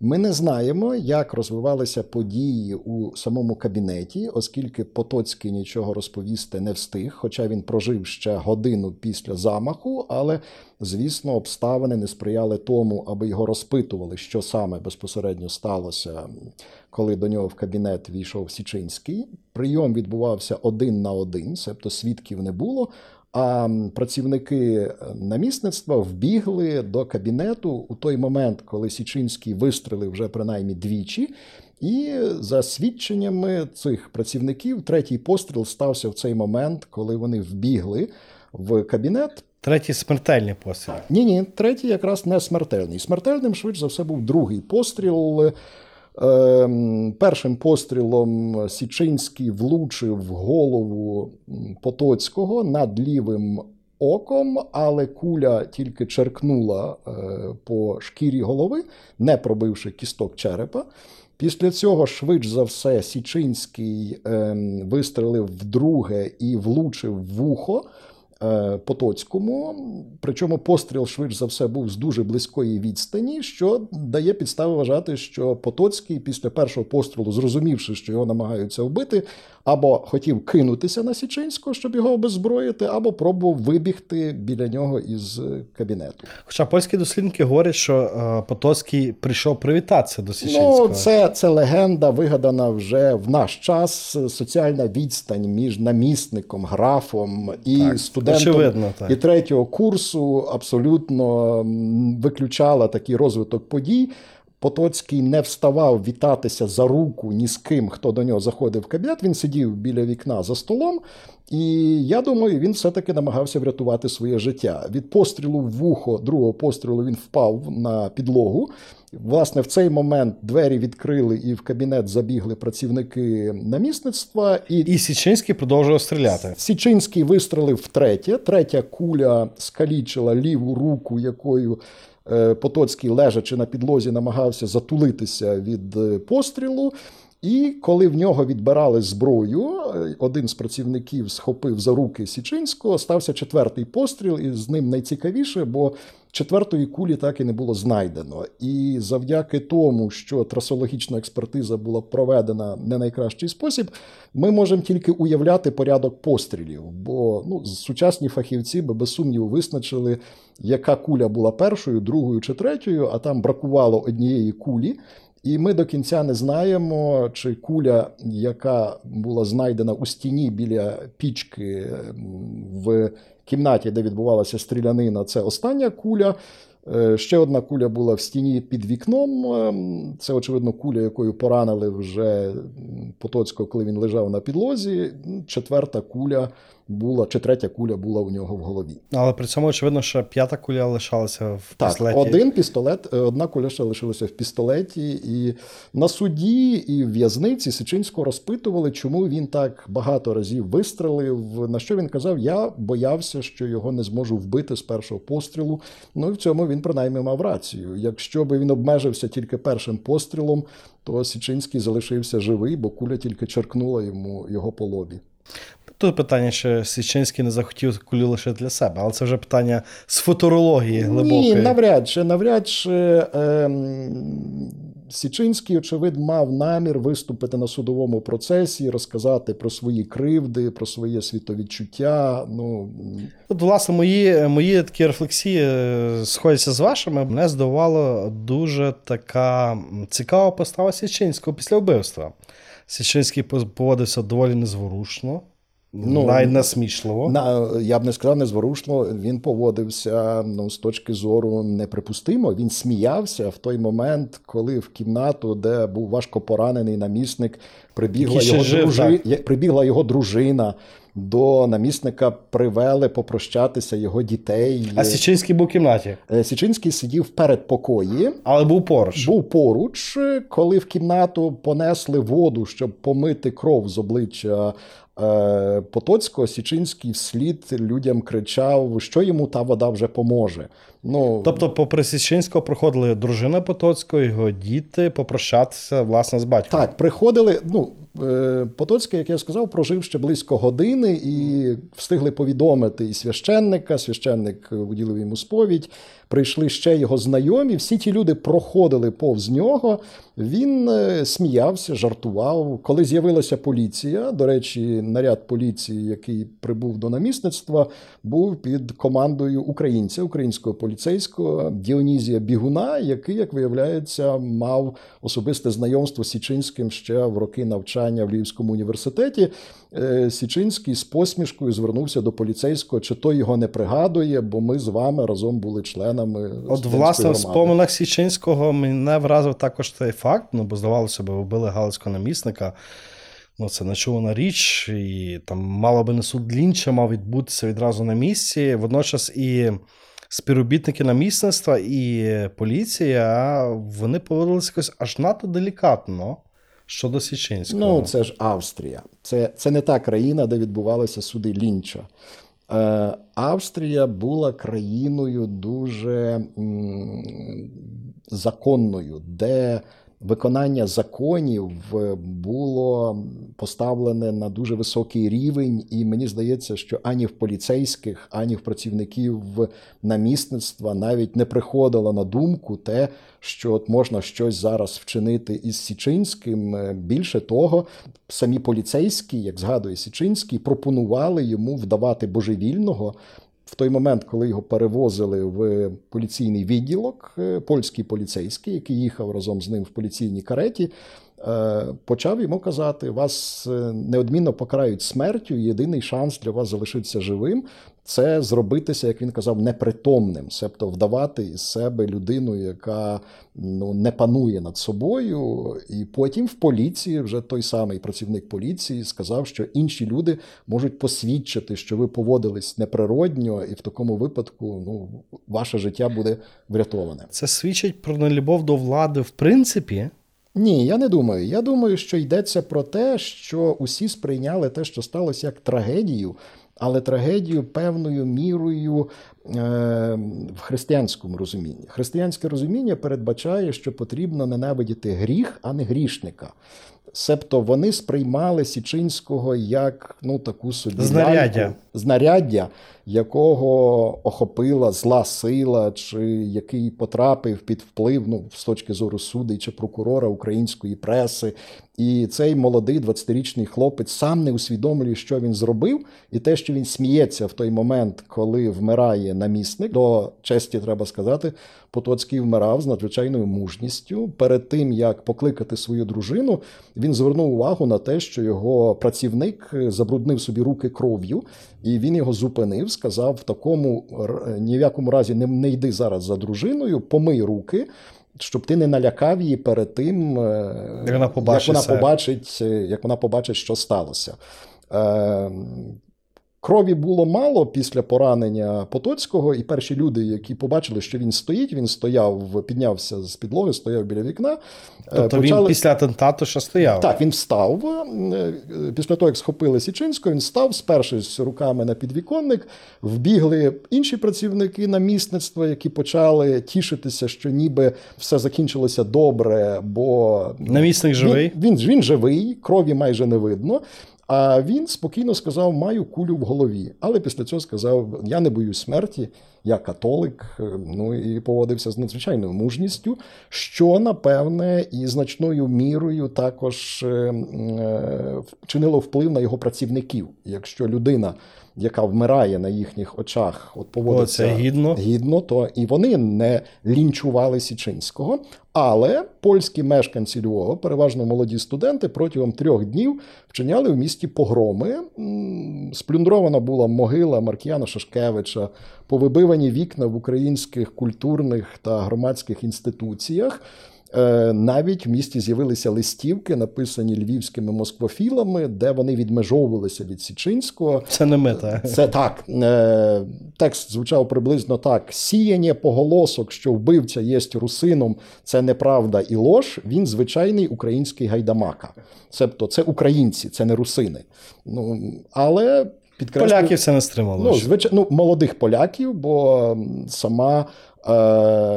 Ми не знаємо, як розвивалися події у самому кабінеті, оскільки Потоцький нічого розповісти не встиг, хоча він прожив ще годину після замаху, але, звісно, обставини не сприяли тому, аби його розпитували, що саме безпосередньо сталося, коли до нього в кабінет війшов Січинський. Прийом відбувався один на один, себто свідків не було. А працівники намісництва вбігли до кабінету у той момент, коли Січинський вистрелив вже принаймні двічі. І за свідченнями цих працівників, третій постріл стався в цей момент, коли вони вбігли в кабінет. Третій смертельний постріл. Ні, ні, третій якраз не смертельний. Смертельним, швидше за все, був другий постріл. Ем, першим пострілом Січинський влучив голову Потоцького над лівим оком, але куля тільки черкнула е, по шкірі голови, не пробивши кісток черепа. Після цього, швидше за все, Січинський ем, вистрелив вдруге і влучив вухо. Е, Потоцькому, причому постріл, швидше за все, був з дуже близької відстані, що дає підстави вважати, що Потоцький після першого пострілу, зрозумівши, що його намагаються вбити, або хотів кинутися на Січинського, щоб його обезброїти, або пробував вибігти біля нього із кабінету. Хоча польські дослідники говорять, що е, Потоцький прийшов привітатися до Січинського. Ну, це, це легенда, вигадана вже в наш час. Соціальна відстань між намісником, графом і так, студентом очевидно, так. і третього курсу абсолютно виключала такий розвиток подій. Потоцький не вставав вітатися за руку ні з ким, хто до нього заходив в кабінет. Він сидів біля вікна за столом, і я думаю, він все-таки намагався врятувати своє життя. Від пострілу в вухо, другого пострілу він впав на підлогу. Власне, в цей момент двері відкрили і в кабінет забігли працівники намісництва. І і Січинський продовжував стріляти. Січинський вистрелив втретє. Третя куля скалічила ліву руку, якою. Е, Потоцький, лежачи на підлозі, намагався затулитися від е, пострілу. І коли в нього відбирали зброю, е, один з працівників схопив за руки Січинського, стався четвертий постріл, і з ним найцікавіше, бо четвертої кулі так і не було знайдено. І завдяки тому, що трасологічна експертиза була проведена не найкращий спосіб, ми можемо тільки уявляти порядок пострілів. Бо ну, сучасні фахівці би без сумніву визначили, яка куля була першою, другою чи третьою, а там бракувало однієї кулі. І ми до кінця не знаємо, чи куля, яка була знайдена у стіні біля пічки в кімнаті, де відбувалася стрілянина, це остання куля. Е, ще одна куля була в стіні під вікном. Ем, це, очевидно, куля, якою поранили вже Потоцького, коли він лежав на підлозі. Четверта куля була, чи третя куля була у нього в голові. Але при цьому, очевидно, що п'ята куля лишалася в так, пістолеті. Один пістолет, е, одна куля ще лишилася в пістолеті. І на суді і в в'язниці Сичинського розпитували, чому він так багато разів вистрелив. На що він казав: Я боявся, що його не зможу вбити з першого пострілу. Ну і в цьому він принаймні мав рацію. Якщо би він обмежився тільки першим пострілом, то Січинський залишився живий, бо куля тільки черкнула йому його по лобі. Тут питання, що Січинський не захотів кулю лише для себе, але це вже питання з футурології глибокої. Ні, навряд чи, навряд чи ем, Січинський, очевидь, мав намір виступити на судовому процесі, розказати про свої кривди, про своє світовідчуття. Ну, От, власне, мої, мої такі рефлексії е, сходяться з вашими. Мене здивувала дуже така цікава постава Січинського після вбивства. Січинський поводився доволі незворушно, Ну, Найнасмішливо. насмішливо. На, я б не сказав незворушно, він поводився ну, з точки зору неприпустимо. Він сміявся в той момент, коли в кімнату, де був важко поранений намісник, прибігла, його, жив, дружи... прибігла його дружина. До намісника привели попрощатися його дітей. А Січинський був в кімнаті, Е, Січинський сидів в передпокої, але був поруч. був поруч, е, коли в кімнату понесли воду, щоб помити кров з обличчя е, Потоцького. Січинський вслід людям кричав, що йому та вода вже поможе. Ну, Тобто, попри Січинського приходили дружина Потоцького, його діти попрощатися власне з батьком. Так, приходили. Ну, е, Потоцький, як я сказав, прожив ще близько години і встигли повідомити і священника. Священник уділив йому сповідь. Прийшли ще його знайомі. Всі ті люди проходили повз нього. Він е, сміявся, жартував. Коли з'явилася поліція, до речі, наряд поліції, який прибув до намісництва, був під командою українця, українського поліцейського Діонізія Бігуна, який, як виявляється, мав особисте знайомство з Січинським ще в роки навчання в Львівському університеті. Е, Січинський з посмішкою звернувся до поліцейського, чи той його не пригадує, бо ми з вами разом були членами. От, студентської власне, в споминах Січинського мене вразив також цей факт. Ну, бо здавалося б, вбили галицького намісника. Ну, це нечувана річ, і там мало би не суд Лінча мав відбутися відразу на місці. Водночас і співробітники намісництва, і поліція вони поводилися якось аж надто делікатно щодо Січинського. Ну, це ж Австрія. Це, це не та країна, де відбувалися суди Лінча. Е, Австрія була країною дуже законною, де виконання законів е, було поставлене на дуже високий рівень, і мені здається, що ані в поліцейських, ані в працівників намісництва навіть не приходило на думку те, що от можна щось зараз вчинити із Січинським. Е, Більше того, самі поліцейські, як згадує Січинський, пропонували йому вдавати божевільного. В той момент, коли його перевозили в поліційний відділок, е, польський поліцейський, який їхав разом з ним в поліційній кареті, почав йому казати: вас е, неодмінно покарають смертю. Єдиний шанс для вас залишитися живим це зробитися, як він казав, непритомним, себто вдавати із себе людину, яка ну, не панує над собою. І потім в поліції, вже той самий працівник поліції, сказав, що інші люди можуть посвідчити, що ви поводились неприродньо, і в такому випадку ну, ваше життя буде врятоване. Це свідчить про нелюбов до влади в принципі. Ні, я не думаю. Я думаю, що йдеться про те, що усі сприйняли те, що сталося як трагедію, але трагедію певною мірою е, в християнському розумінні. Християнське розуміння передбачає, що потрібно ненавидіти гріх, а не грішника. Себто вони сприймали Січинського як ну таку собі Знаряддя. Знаряддя, якого охопила зла сила, чи який потрапив під вплив ну, з точки зору судей чи прокурора української преси. І цей молодий 20-річний хлопець сам не усвідомлює, що він зробив, і те, що він сміється в той момент, коли вмирає намісник, до честі треба сказати, Потоцький вмирав з надзвичайною мужністю. Перед тим як покликати свою дружину, він звернув увагу на те, що його працівник забруднив собі руки кров'ю, і він його зупинив, сказав: в такому ні в якому разі не, не йди зараз за дружиною, помий руки. Щоб ти не налякав її перед тим, е, Як вона побачить як вона побачить, е, як вона побачить, що сталося. Е, Крові було мало після поранення Потоцького, і перші люди, які побачили, що він стоїть, він стояв, піднявся з підлоги, стояв біля вікна. е, Тобто він після атентату ще стояв. Так, він встав. е, Після того, як схопили Січинського, він став, спершись руками на підвіконник. Вбігли інші працівники намісництва, які почали тішитися, що ніби все закінчилося добре, бо Намісник живий. Він, він, він живий, крові майже не видно. А він спокійно сказав: маю кулю в голові. Але після цього сказав: Я не боюсь смерті, я католик. е, Ну і поводився з надзвичайною мужністю, що напевне і значною мірою також е, е, чинило вплив на його працівників. Якщо людина, яка вмирає на їхніх очах, от поводиться О, це гідно. гідно, то і вони не лінчували Січинського. Але польські мешканці Львова, переважно молоді студенти, протягом трьох днів вчиняли в місті погроми. Сплюндрована була могила Маркіяна Шашкевича, повибивані вікна в українських культурних та громадських інституціях. Е, Навіть в місті з'явилися листівки, написані львівськими москвофілами, де вони відмежовувалися від Січинського. Це не ми, та. Це так. Е, текст звучав приблизно так: сіяння поголосок, що вбивця є русином, це неправда і лож. Він звичайний український гайдамака. Себто це українці, це не русини. Ну, але підкреслю, Поляків це не стримало. Ну, звичайно, ну, молодих поляків, бо сама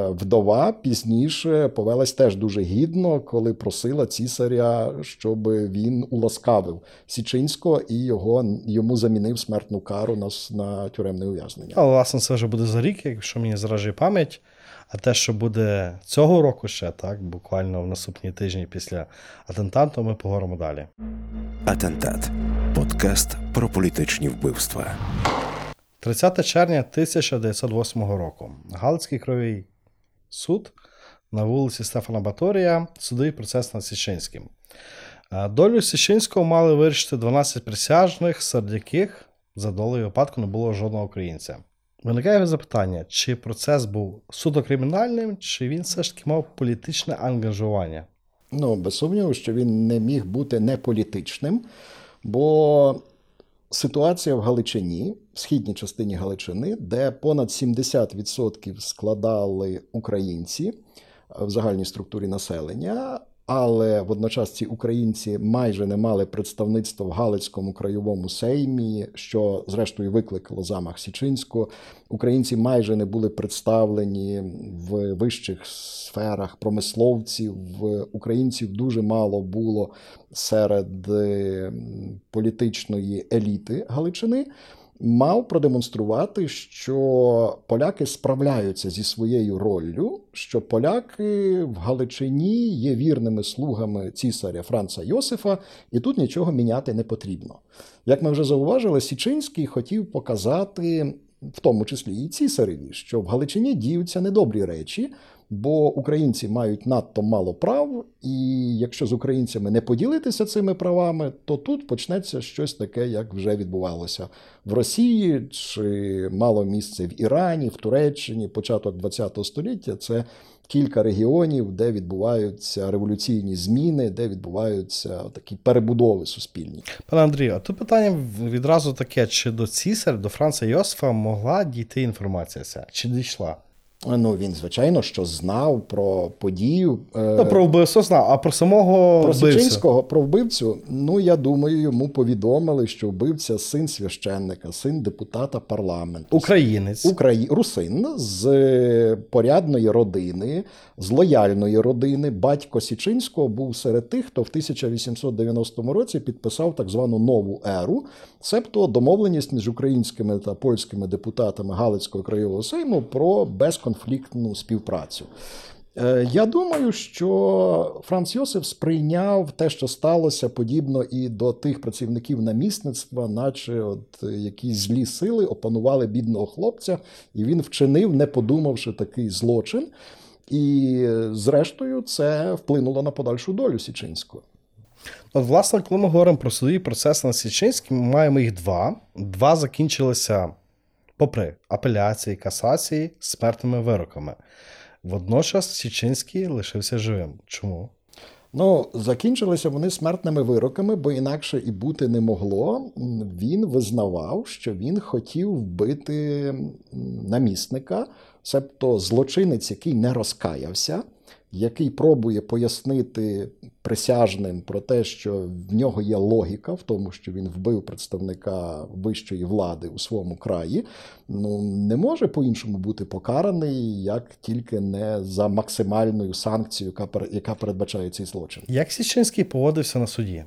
вдова пізніше повелась теж дуже гідно, коли просила цісаря, щоб він уласкавив Січинського і його, йому замінив смертну кару на, на тюремне ув'язнення. Але, власне, це вже буде за рік, якщо мені зражує пам'ять. А те, що буде цього року ще, так, буквально в наступні тижні після атентату, ми поговоримо далі. Атентат. Подкаст про політичні вбивства. 30 червня 1908 року. Галицький кровий суд на вулиці Стефана Баторія, судовий процес над Січинським. Е, Долю Січинського мали вирішити 12 присяжних, серед яких за долею випадку не було жодного українця. Виникає запитання, чи процес був суто кримінальним, чи він все ж таки мав політичне ангажування? Ну, без сумніву, що він не міг бути неполітичним, бо ситуація в Галичині, в східній частині Галичини, де понад 70% складали українці в загальній структурі населення. Але водночас ці українці майже не мали представництва в Галицькому краєвому сеймі, що зрештою викликало замах Січинського. Українці майже не були представлені в вищих сферах промисловців. Українців дуже мало було серед політичної еліти Галичини. Мав продемонструвати, що поляки справляються зі своєю роллю, що поляки в Галичині є вірними слугами цісаря Франца Йосифа, і тут нічого міняти не потрібно. Як ми вже зауважили, Січинський хотів показати, в тому числі і цісареві, що в Галичині діються недобрі речі, бо українці мають надто мало прав, і якщо з українцями не поділитися цими правами, то тут почнеться щось таке, як вже відбувалося в Росії, чи мало місце в Ірані, в Туреччині, початок ХХ століття. Це кілька регіонів, де відбуваються революційні зміни, де відбуваються такі перебудови суспільні. Пане Андрію, а тут питання відразу таке: чи до цісаря, до Франца Йосифа могла дійти інформація ця? Чи дійшла? Ну він, звичайно, що знав про подію. Ну, про вбивство знав, а про самого Про? Січинського, про вбивцю, ну я думаю, йому повідомили, що вбивця син священника, син депутата парламенту. Українець. Украї... Русин з е, порядної родини, з лояльної родини. Батько Січинського був серед тих, хто в 1890 році підписав так звану нову еру, себто домовленість між українськими та польськими депутатами Галицького краєвого сейму про безконфліктну співпрацю. Е, Я думаю, що Франц Йосиф сприйняв те, що сталося, подібно і до тих працівників намісництва, наче от якісь злі сили опанували бідного хлопця, і він вчинив, не подумавши такий злочин. І, зрештою, це вплинуло на подальшу долю Січинського. От, власне, коли ми говоримо про судові процеси на Січинському, ми маємо їх два. Два закінчилися, попри апеляції, касації, смертними вироками. Водночас Січинський лишився живим. Чому? Ну, закінчилися вони смертними вироками, бо інакше і бути не могло. Він визнавав, що він хотів вбити намісника, себто злочинець, який не розкаявся, який пробує пояснити присяжним про те, що в нього є логіка в тому, що він вбив представника вищої влади у своєму краї. Ну не може по-іншому бути покараний, як тільки не за максимальною санкцією, яка яка передбачає цей злочин. Як Січинський поводився на суді?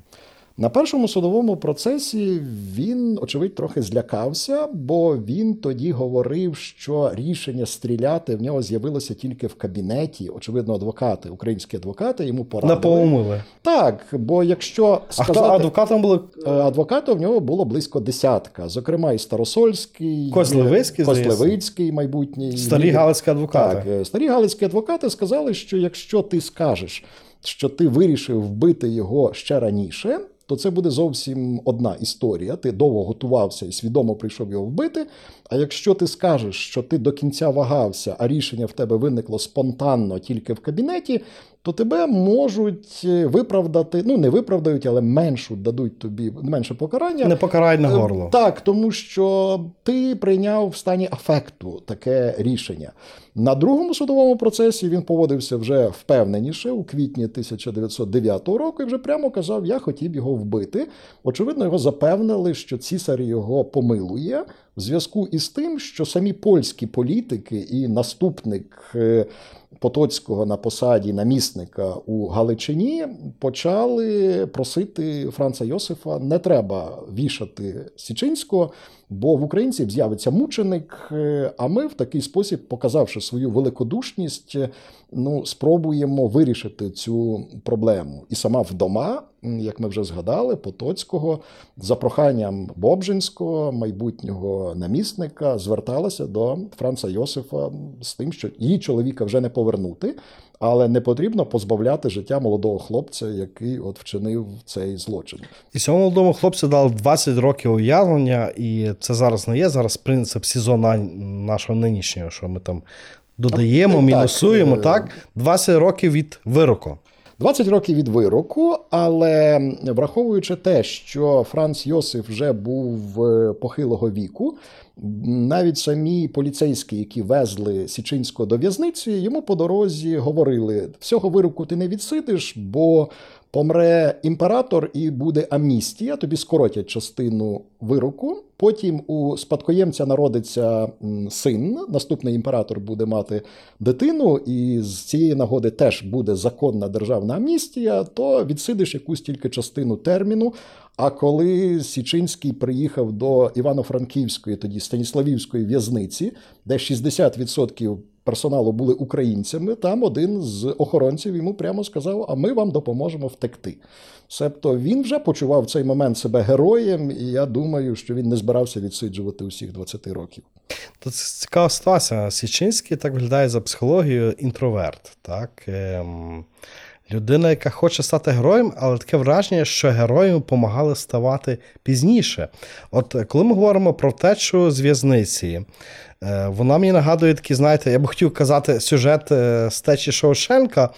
На першому судовому процесі він, очевидь, трохи злякався, бо він тоді говорив, що рішення стріляти в нього з'явилося тільки в кабінеті. Очевидно, адвокати, українські адвокати йому порадили. Наповнили. Так, бо якщо А хто адвокатом були? Е, адвокатів в нього було близько десятка. Зокрема, і Старосольський, Козлевицький, Козлевицький, майбутній Старі галицькі адвокати. Так, е, старі галицькі адвокати сказали, що якщо ти скажеш, що ти вирішив вбити його ще раніше. То це буде зовсім одна історія. Ти довго готувався і свідомо прийшов його вбити. А якщо ти скажеш, що ти до кінця вагався, а рішення в тебе виникло спонтанно тільки в кабінеті, то тебе можуть е, виправдати, ну не виправдають, але меншу дадуть тобі менше покарання. Не покарають на Е, горло. Так, тому що ти прийняв в стані афекту таке рішення. На другому судовому процесі він поводився вже впевненіше у квітні 1909 року і вже прямо казав: Я хотів його вбити. Очевидно, його запевнили, що цісар його помилує в зв'язку із тим, що самі польські політики і наступник. е, Потоцького на посаді намісника у Галичині почали просити Франца Йосифа: не треба вішати Січинського, бо в українців з'явиться мученик. е, А ми в такий спосіб, показавши свою великодушність, е, ну спробуємо вирішити цю проблему. І сама вдома, як ми вже згадали, Потоцького за проханням Бобжинського, майбутнього намісника, зверталася до Франца Йосифа з тим, що її чоловіка вже не повернути, але не потрібно позбавляти життя молодого хлопця, який от вчинив цей злочин. І цьому молодому хлопцю дали 20 років уявлення, і це зараз не є зараз принцип сезону нашого нинішнього, що ми там додаємо, Так, мінусуємо. е, Так, 20 років від вироку. 20 років від вироку, але враховуючи те, що Франц Йосиф вже був е, похилого віку, навіть самі поліцейські, які везли Січинського до в'язниці, йому по дорозі говорили: всього вироку ти не відсидиш, бо помре імператор і буде амністія, тобі скоротять частину вироку. Потім у спадкоємця народиться син, наступний імператор буде мати дитину, і з цієї нагоди теж буде законна державна амністія, то відсидиш якусь тільки частину терміну. А коли Січинський приїхав до Івано-Франківської, тоді Станіславівської в'язниці, де 60% персоналу були українцями, там один з охоронців йому прямо сказав: А ми вам допоможемо втекти. Себто він вже почував в цей момент себе героєм, і я думаю, що він не збирався відсиджувати усіх 20 років. Це цікава ситуація. Січинський так виглядає за психологією інтроверт. Так? Ем, людина, яка хоче стати героєм, але таке враження, що героям допомагали ставати пізніше. От е, коли ми говоримо про втечу з в'язниці, е, вона мені нагадує такі, знаєте, я б хотів казати сюжет е, з течі Шоушенка,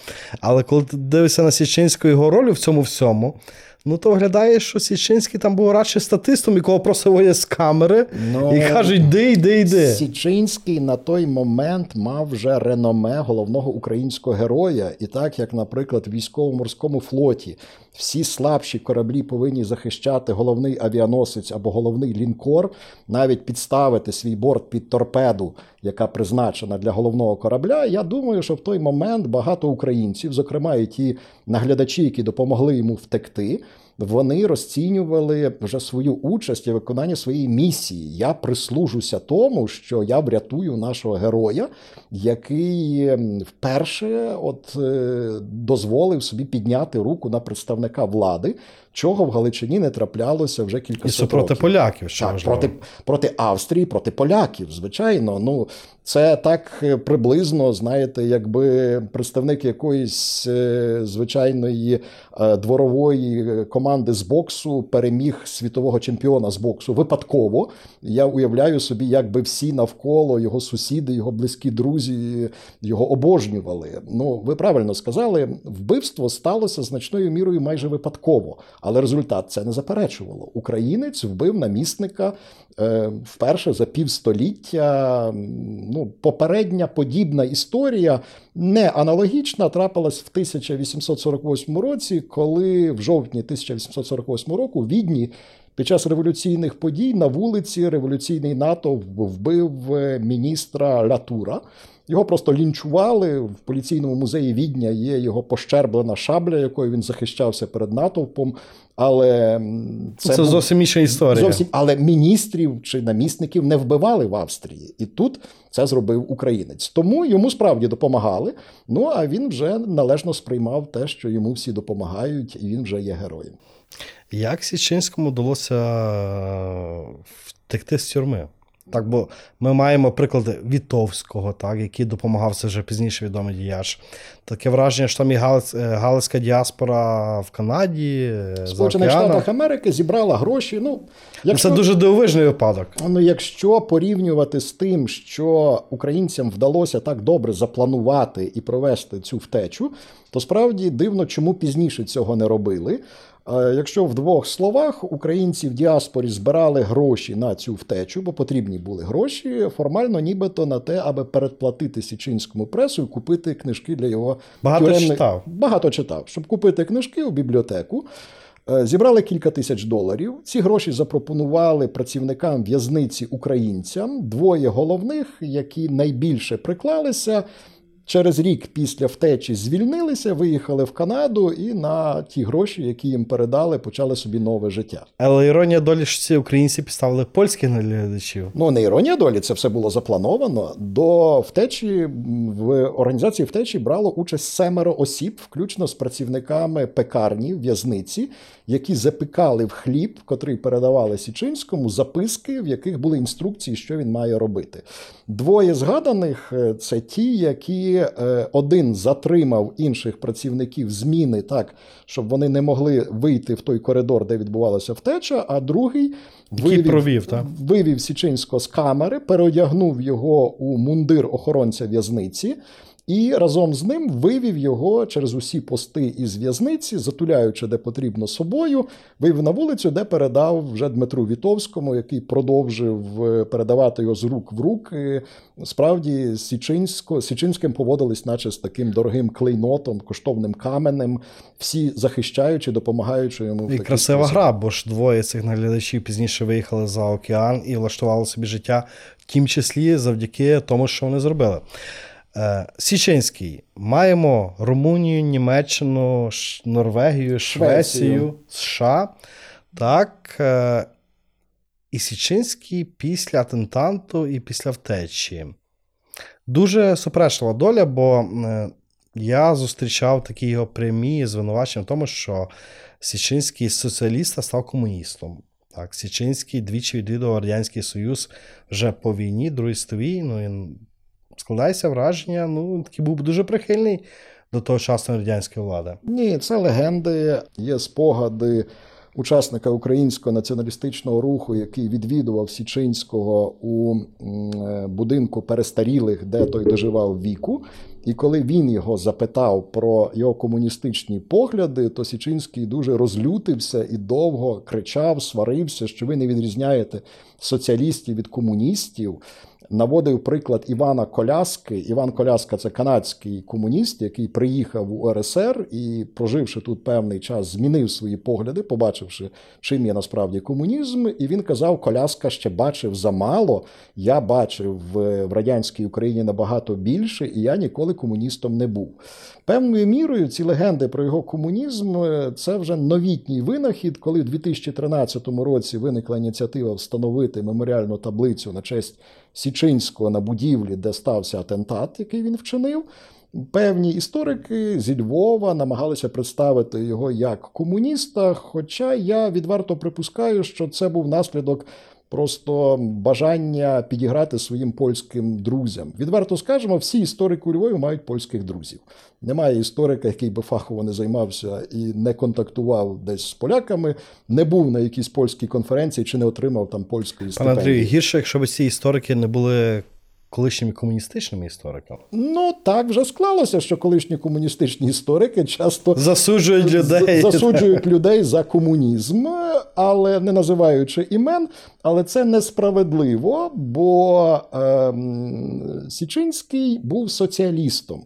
але коли ти дивишся на Січинську його роль в цьому всьому. Ну, то виглядає, що Січинський там був радше статистом, якого просто воє з камери Ну, і кажуть, йди, йди, йди. Січинський на той момент мав вже реноме головного українського героя, і так як, наприклад, в військово-морському флоті всі слабші кораблі повинні захищати головний авіаносець або головний лінкор, навіть підставити свій борт під торпеду, яка призначена для головного корабля. Я думаю, що в той момент багато українців, зокрема і ті наглядачі, які допомогли йому втекти. Вони розцінювали вже свою участь і виконання своєї місії. Я прислужуся тому, що я врятую нашого героя, який ем, вперше от е, дозволив собі підняти руку на представника влади, чого в Галичині не траплялося вже кілька І супроти років. поляків, що Так, проти, проти Австрії, проти поляків, звичайно. Ну, це так е, приблизно, знаєте, якби представник якоїсь е, звичайної дворової команди з боксу переміг світового чемпіона з боксу випадково. Я уявляю собі, якби всі навколо його сусіди, його близькі друзі його обожнювали. Ну, ви правильно сказали, вбивство сталося значною мірою майже випадково, але результат це не заперечувало. Українець вбив намісника е, вперше за півстоліття. Ну, попередня подібна історія не аналогічна трапилась в 1848 році, коли в жовтні 1848 року в Відні під час революційних подій на вулиці революційний НАТО вбив е, міністра Латура. Його просто лінчували в поліційному музеї Відня. Є його пощерблена шабля, якою він захищався перед натовпом. Але це, це зовсім інша історія. Зовсім, але міністрів чи намісників не вбивали в Австрії, і тут це зробив українець. Тому йому справді допомагали. Ну а він вже належно сприймав те, що йому всі допомагають, і він вже є героєм. Як Січинському вдалося втекти з тюрми? Так, бо ми маємо приклади Вітовського, так, який допомагав це вже пізніше відомий діяч. Таке враження, що там і Галиць, е, Галицька діаспора в Канаді. В е, Сполучених Штатах Америки зібрала гроші. Ну, якщо... Це дуже дивовижний випадок. Ну, Якщо порівнювати з тим, що українцям вдалося так добре запланувати і провести цю втечу, то справді дивно, чому пізніше цього не робили. Якщо в двох словах українці в діаспорі збирали гроші на цю втечу, бо потрібні були гроші, формально нібито на те, аби передплатити січинському пресу і купити книжки для його багато тюремних... читав. Багато читав, щоб купити книжки у бібліотеку. Е, зібрали кілька тисяч доларів. Ці гроші запропонували працівникам в'язниці українцям. Двоє головних, які найбільше приклалися, Через рік після втечі звільнилися, виїхали в Канаду і на ті гроші, які їм передали, почали собі нове життя. Але іронія долі що ці українці підставили польських наглядачів. Ну не іронія долі, це все було заплановано. До втечі в організації втечі брало участь семеро осіб, включно з працівниками пекарні в'язниці, які запікали в хліб, котрий передавали Січинському, записки, в яких були інструкції, що він має робити. Двоє згаданих е, це ті, які е, один затримав інших працівників зміни так, щоб вони не могли вийти в той коридор, де відбувалася втеча, а другий вивів, провів, так? вивів Січинського з камери, переодягнув його у мундир охоронця в'язниці. І разом з ним вивів його через усі пости із в'язниці, затуляючи де потрібно собою, вивів на вулицю, де передав вже Дмитру Вітовському, який продовжив е, передавати його з рук в руки. Справді, Січинсько, Січинським поводились, наче з таким дорогим клейнотом, коштовним каменем, всі захищаючи, допомагаючи йому. І красива спосіб. гра, бо ж двоє цих наглядачів пізніше виїхали за океан і влаштували собі життя, в тім числі завдяки тому, що вони зробили. Е, Січинський. Маємо Румунію, Німеччину, Норвегію, Швецію, Швецію. США. Так. Е, і Січинський після атентанту і після втечі. Дуже суперечлива доля, бо е, я зустрічав такі його прямі звинувачення в тому, що Січинський з соціаліста став комуністом. Так, Січинський двічі відвідував Радянський Союз вже по війні, Другій світовій. Ну, він складається враження, ну, такий був дуже прихильний до того часу радянської влади. Ні, це легенди, є спогади. Учасника українського націоналістичного руху, який відвідував Січинського у е, будинку перестарілих, де той доживав віку. І коли він його запитав про його комуністичні погляди, то Січинський дуже розлютився і довго кричав, сварився, що ви не відрізняєте соціалістів від комуністів наводив приклад Івана Коляски. Іван Коляска це канадський комуніст, який приїхав у РСР і, проживши тут певний час, змінив свої погляди, побачивши, чим є насправді комунізм. І він казав: Коляска ще бачив замало. Я бачив в радянській Україні набагато більше, і я ніколи комуністом не був. Певною мірою ці легенди про його комунізм це вже новітній винахід, коли в 2013 році виникла ініціатива встановити меморіальну таблицю на честь Січинського на будівлі, де стався атентат, який він вчинив. Певні історики зі Львова намагалися представити його як комуніста. Хоча я відверто припускаю, що це був наслідок просто бажання підіграти своїм польським друзям. Відверто скажемо, всі історики у Львові мають польських друзів. Немає історика, який би фахово не займався і не контактував десь з поляками, не був на якійсь польській конференції чи не отримав там польської. Пане Андрію, гірше, якщо б ці історики не були колишніми комуністичними істориками? Ну так вже склалося, що колишні комуністичні історики часто засуджують людей засуджують людей за комунізм, але не називаючи імен. Але це несправедливо, бо е, Січинський був соціалістом.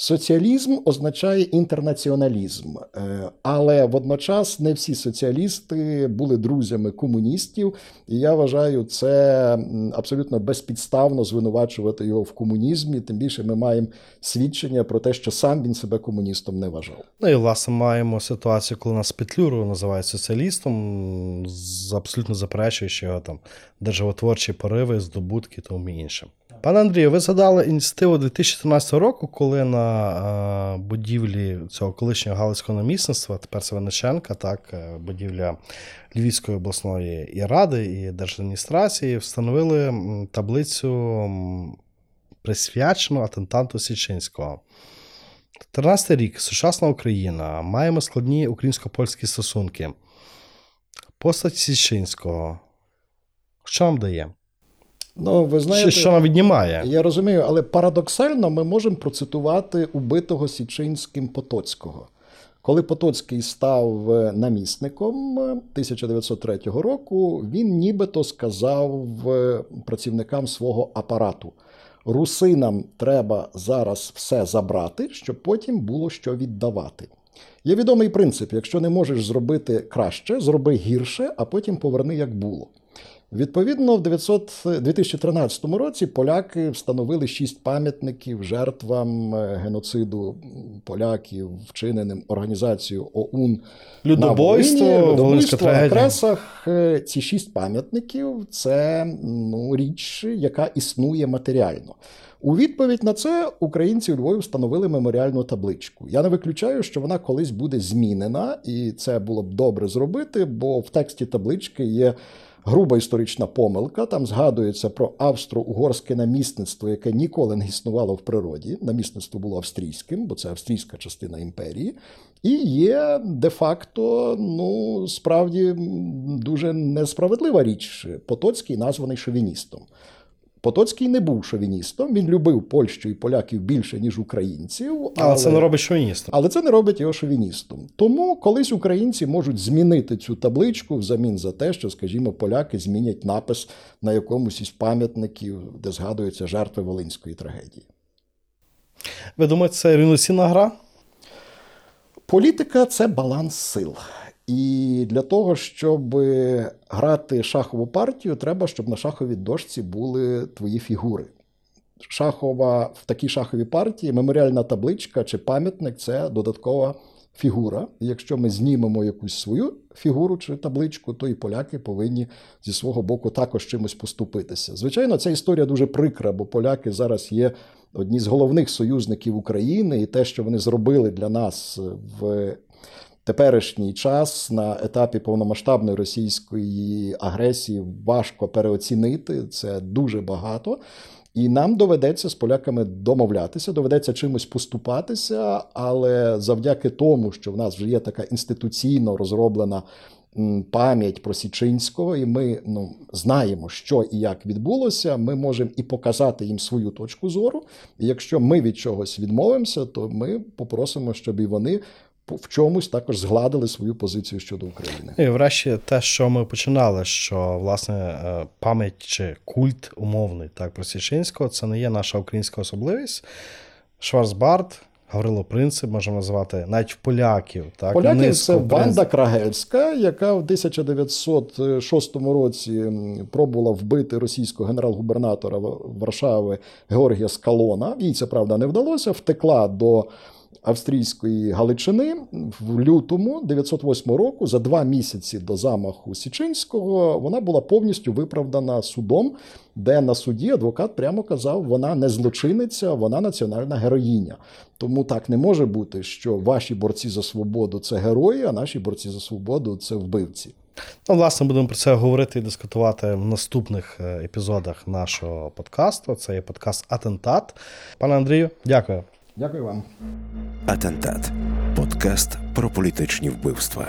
Соціалізм означає інтернаціоналізм, е, але водночас не всі соціалісти були друзями комуністів, і я вважаю, це абсолютно безпідставно звинувачувати його в комунізмі. Тим більше ми маємо свідчення про те, що сам він себе комуністом не вважав. Ну і власне маємо ситуацію, коли нас Петлюру називають соціалістом, абсолютно заперечуючи його там державотворчі пориви, здобутки тому іншим. Пане Андрію, ви згадали ініціативу 2014 року, коли на е, будівлі цього колишнього галицького намісництва, тепер це так, е, будівля Львівської обласної і ради, і держадміністрації, встановили таблицю присвячену атентанту Січинського. 13 рік, сучасна Україна, маємо складні українсько-польські стосунки. Постать Січинського. Що нам дає? Ну, ви знаєте, що нам віднімає? Я розумію, але парадоксально ми можемо процитувати убитого Січинським Потоцького. Коли Потоцький став е, намісником 1903 е, року, він нібито сказав е, працівникам свого апарату: русинам треба зараз все забрати, щоб потім було що віддавати. Є відомий принцип: якщо не можеш зробити краще, зроби гірше, а потім поверни як було. Відповідно, в 2013 році поляки встановили шість пам'ятників жертвам е, геноциду поляків, вчиненим організацією ОУН Людобойство, на Волині, Людобойство на Кресах. Е, ці шість пам'ятників це ну, річ, яка існує матеріально. У відповідь на це українці у Львові встановили меморіальну табличку. Я не виключаю, що вона колись буде змінена, і це було б добре зробити, бо в тексті таблички є груба історична помилка. Там згадується про австро-угорське намісництво, яке ніколи не існувало в природі. Намісництво було австрійським, бо це австрійська частина імперії. І є де-факто, ну справді дуже несправедлива річ. Потоцький названий шовіністом. Потоцький не був шовіністом, він любив Польщу і поляків більше, ніж українців. Але, але це не робить шовіністом. Але це не робить його шовіністом. Тому колись українці можуть змінити цю табличку взамін за те, що, скажімо, поляки змінять напис на якомусь із пам'ятників, де згадуються жертви Волинської трагедії. Ви думаєте, це революційна гра? Політика це баланс сил. І для того, щоб грати шахову партію, треба, щоб на шаховій дошці були твої фігури. Шахова в такій шаховій партії меморіальна табличка чи пам'ятник це додаткова фігура. І якщо ми знімемо якусь свою фігуру чи табличку, то і поляки повинні зі свого боку також чимось поступитися. Звичайно, ця історія дуже прикра, бо поляки зараз є одні з головних союзників України, і те, що вони зробили для нас в теперішній час на етапі повномасштабної російської агресії важко переоцінити. Це дуже багато. І нам доведеться з поляками домовлятися, доведеться чимось поступатися, але завдяки тому, що в нас вже є така інституційно розроблена пам'ять про Січинського, і ми ну, знаємо, що і як відбулося, ми можемо і показати їм свою точку зору. І якщо ми від чогось відмовимося, то ми попросимо, щоб і вони в чомусь також згладили свою позицію щодо України. І врешті те, що ми починали, що власне е, пам'ять чи культ умовний так про Січинського, це не є наша українська особливість. Шварцбард. Гаврило Принцип можемо назвати навіть в поляків. Так, Поляків це Ванда Крагельська, яка в 1906 році пробувала вбити російського генерал-губернатора Варшави Георгія Скалона. Їй це правда не вдалося. Втекла до австрійської Галичини в лютому 908 року, за два місяці до замаху Січинського, вона була повністю виправдана судом, де на суді адвокат прямо казав, вона не злочинниця, вона національна героїня. Тому так не може бути, що ваші борці за свободу це герої, а наші борці за свободу це вбивці. Ну, власне, будемо про це говорити і дискутувати в наступних е, епізодах нашого подкасту. Це є подкаст Атентат. Пане Андрію, дякую. Дякую вам. Атентат подкаст про політичні вбивства.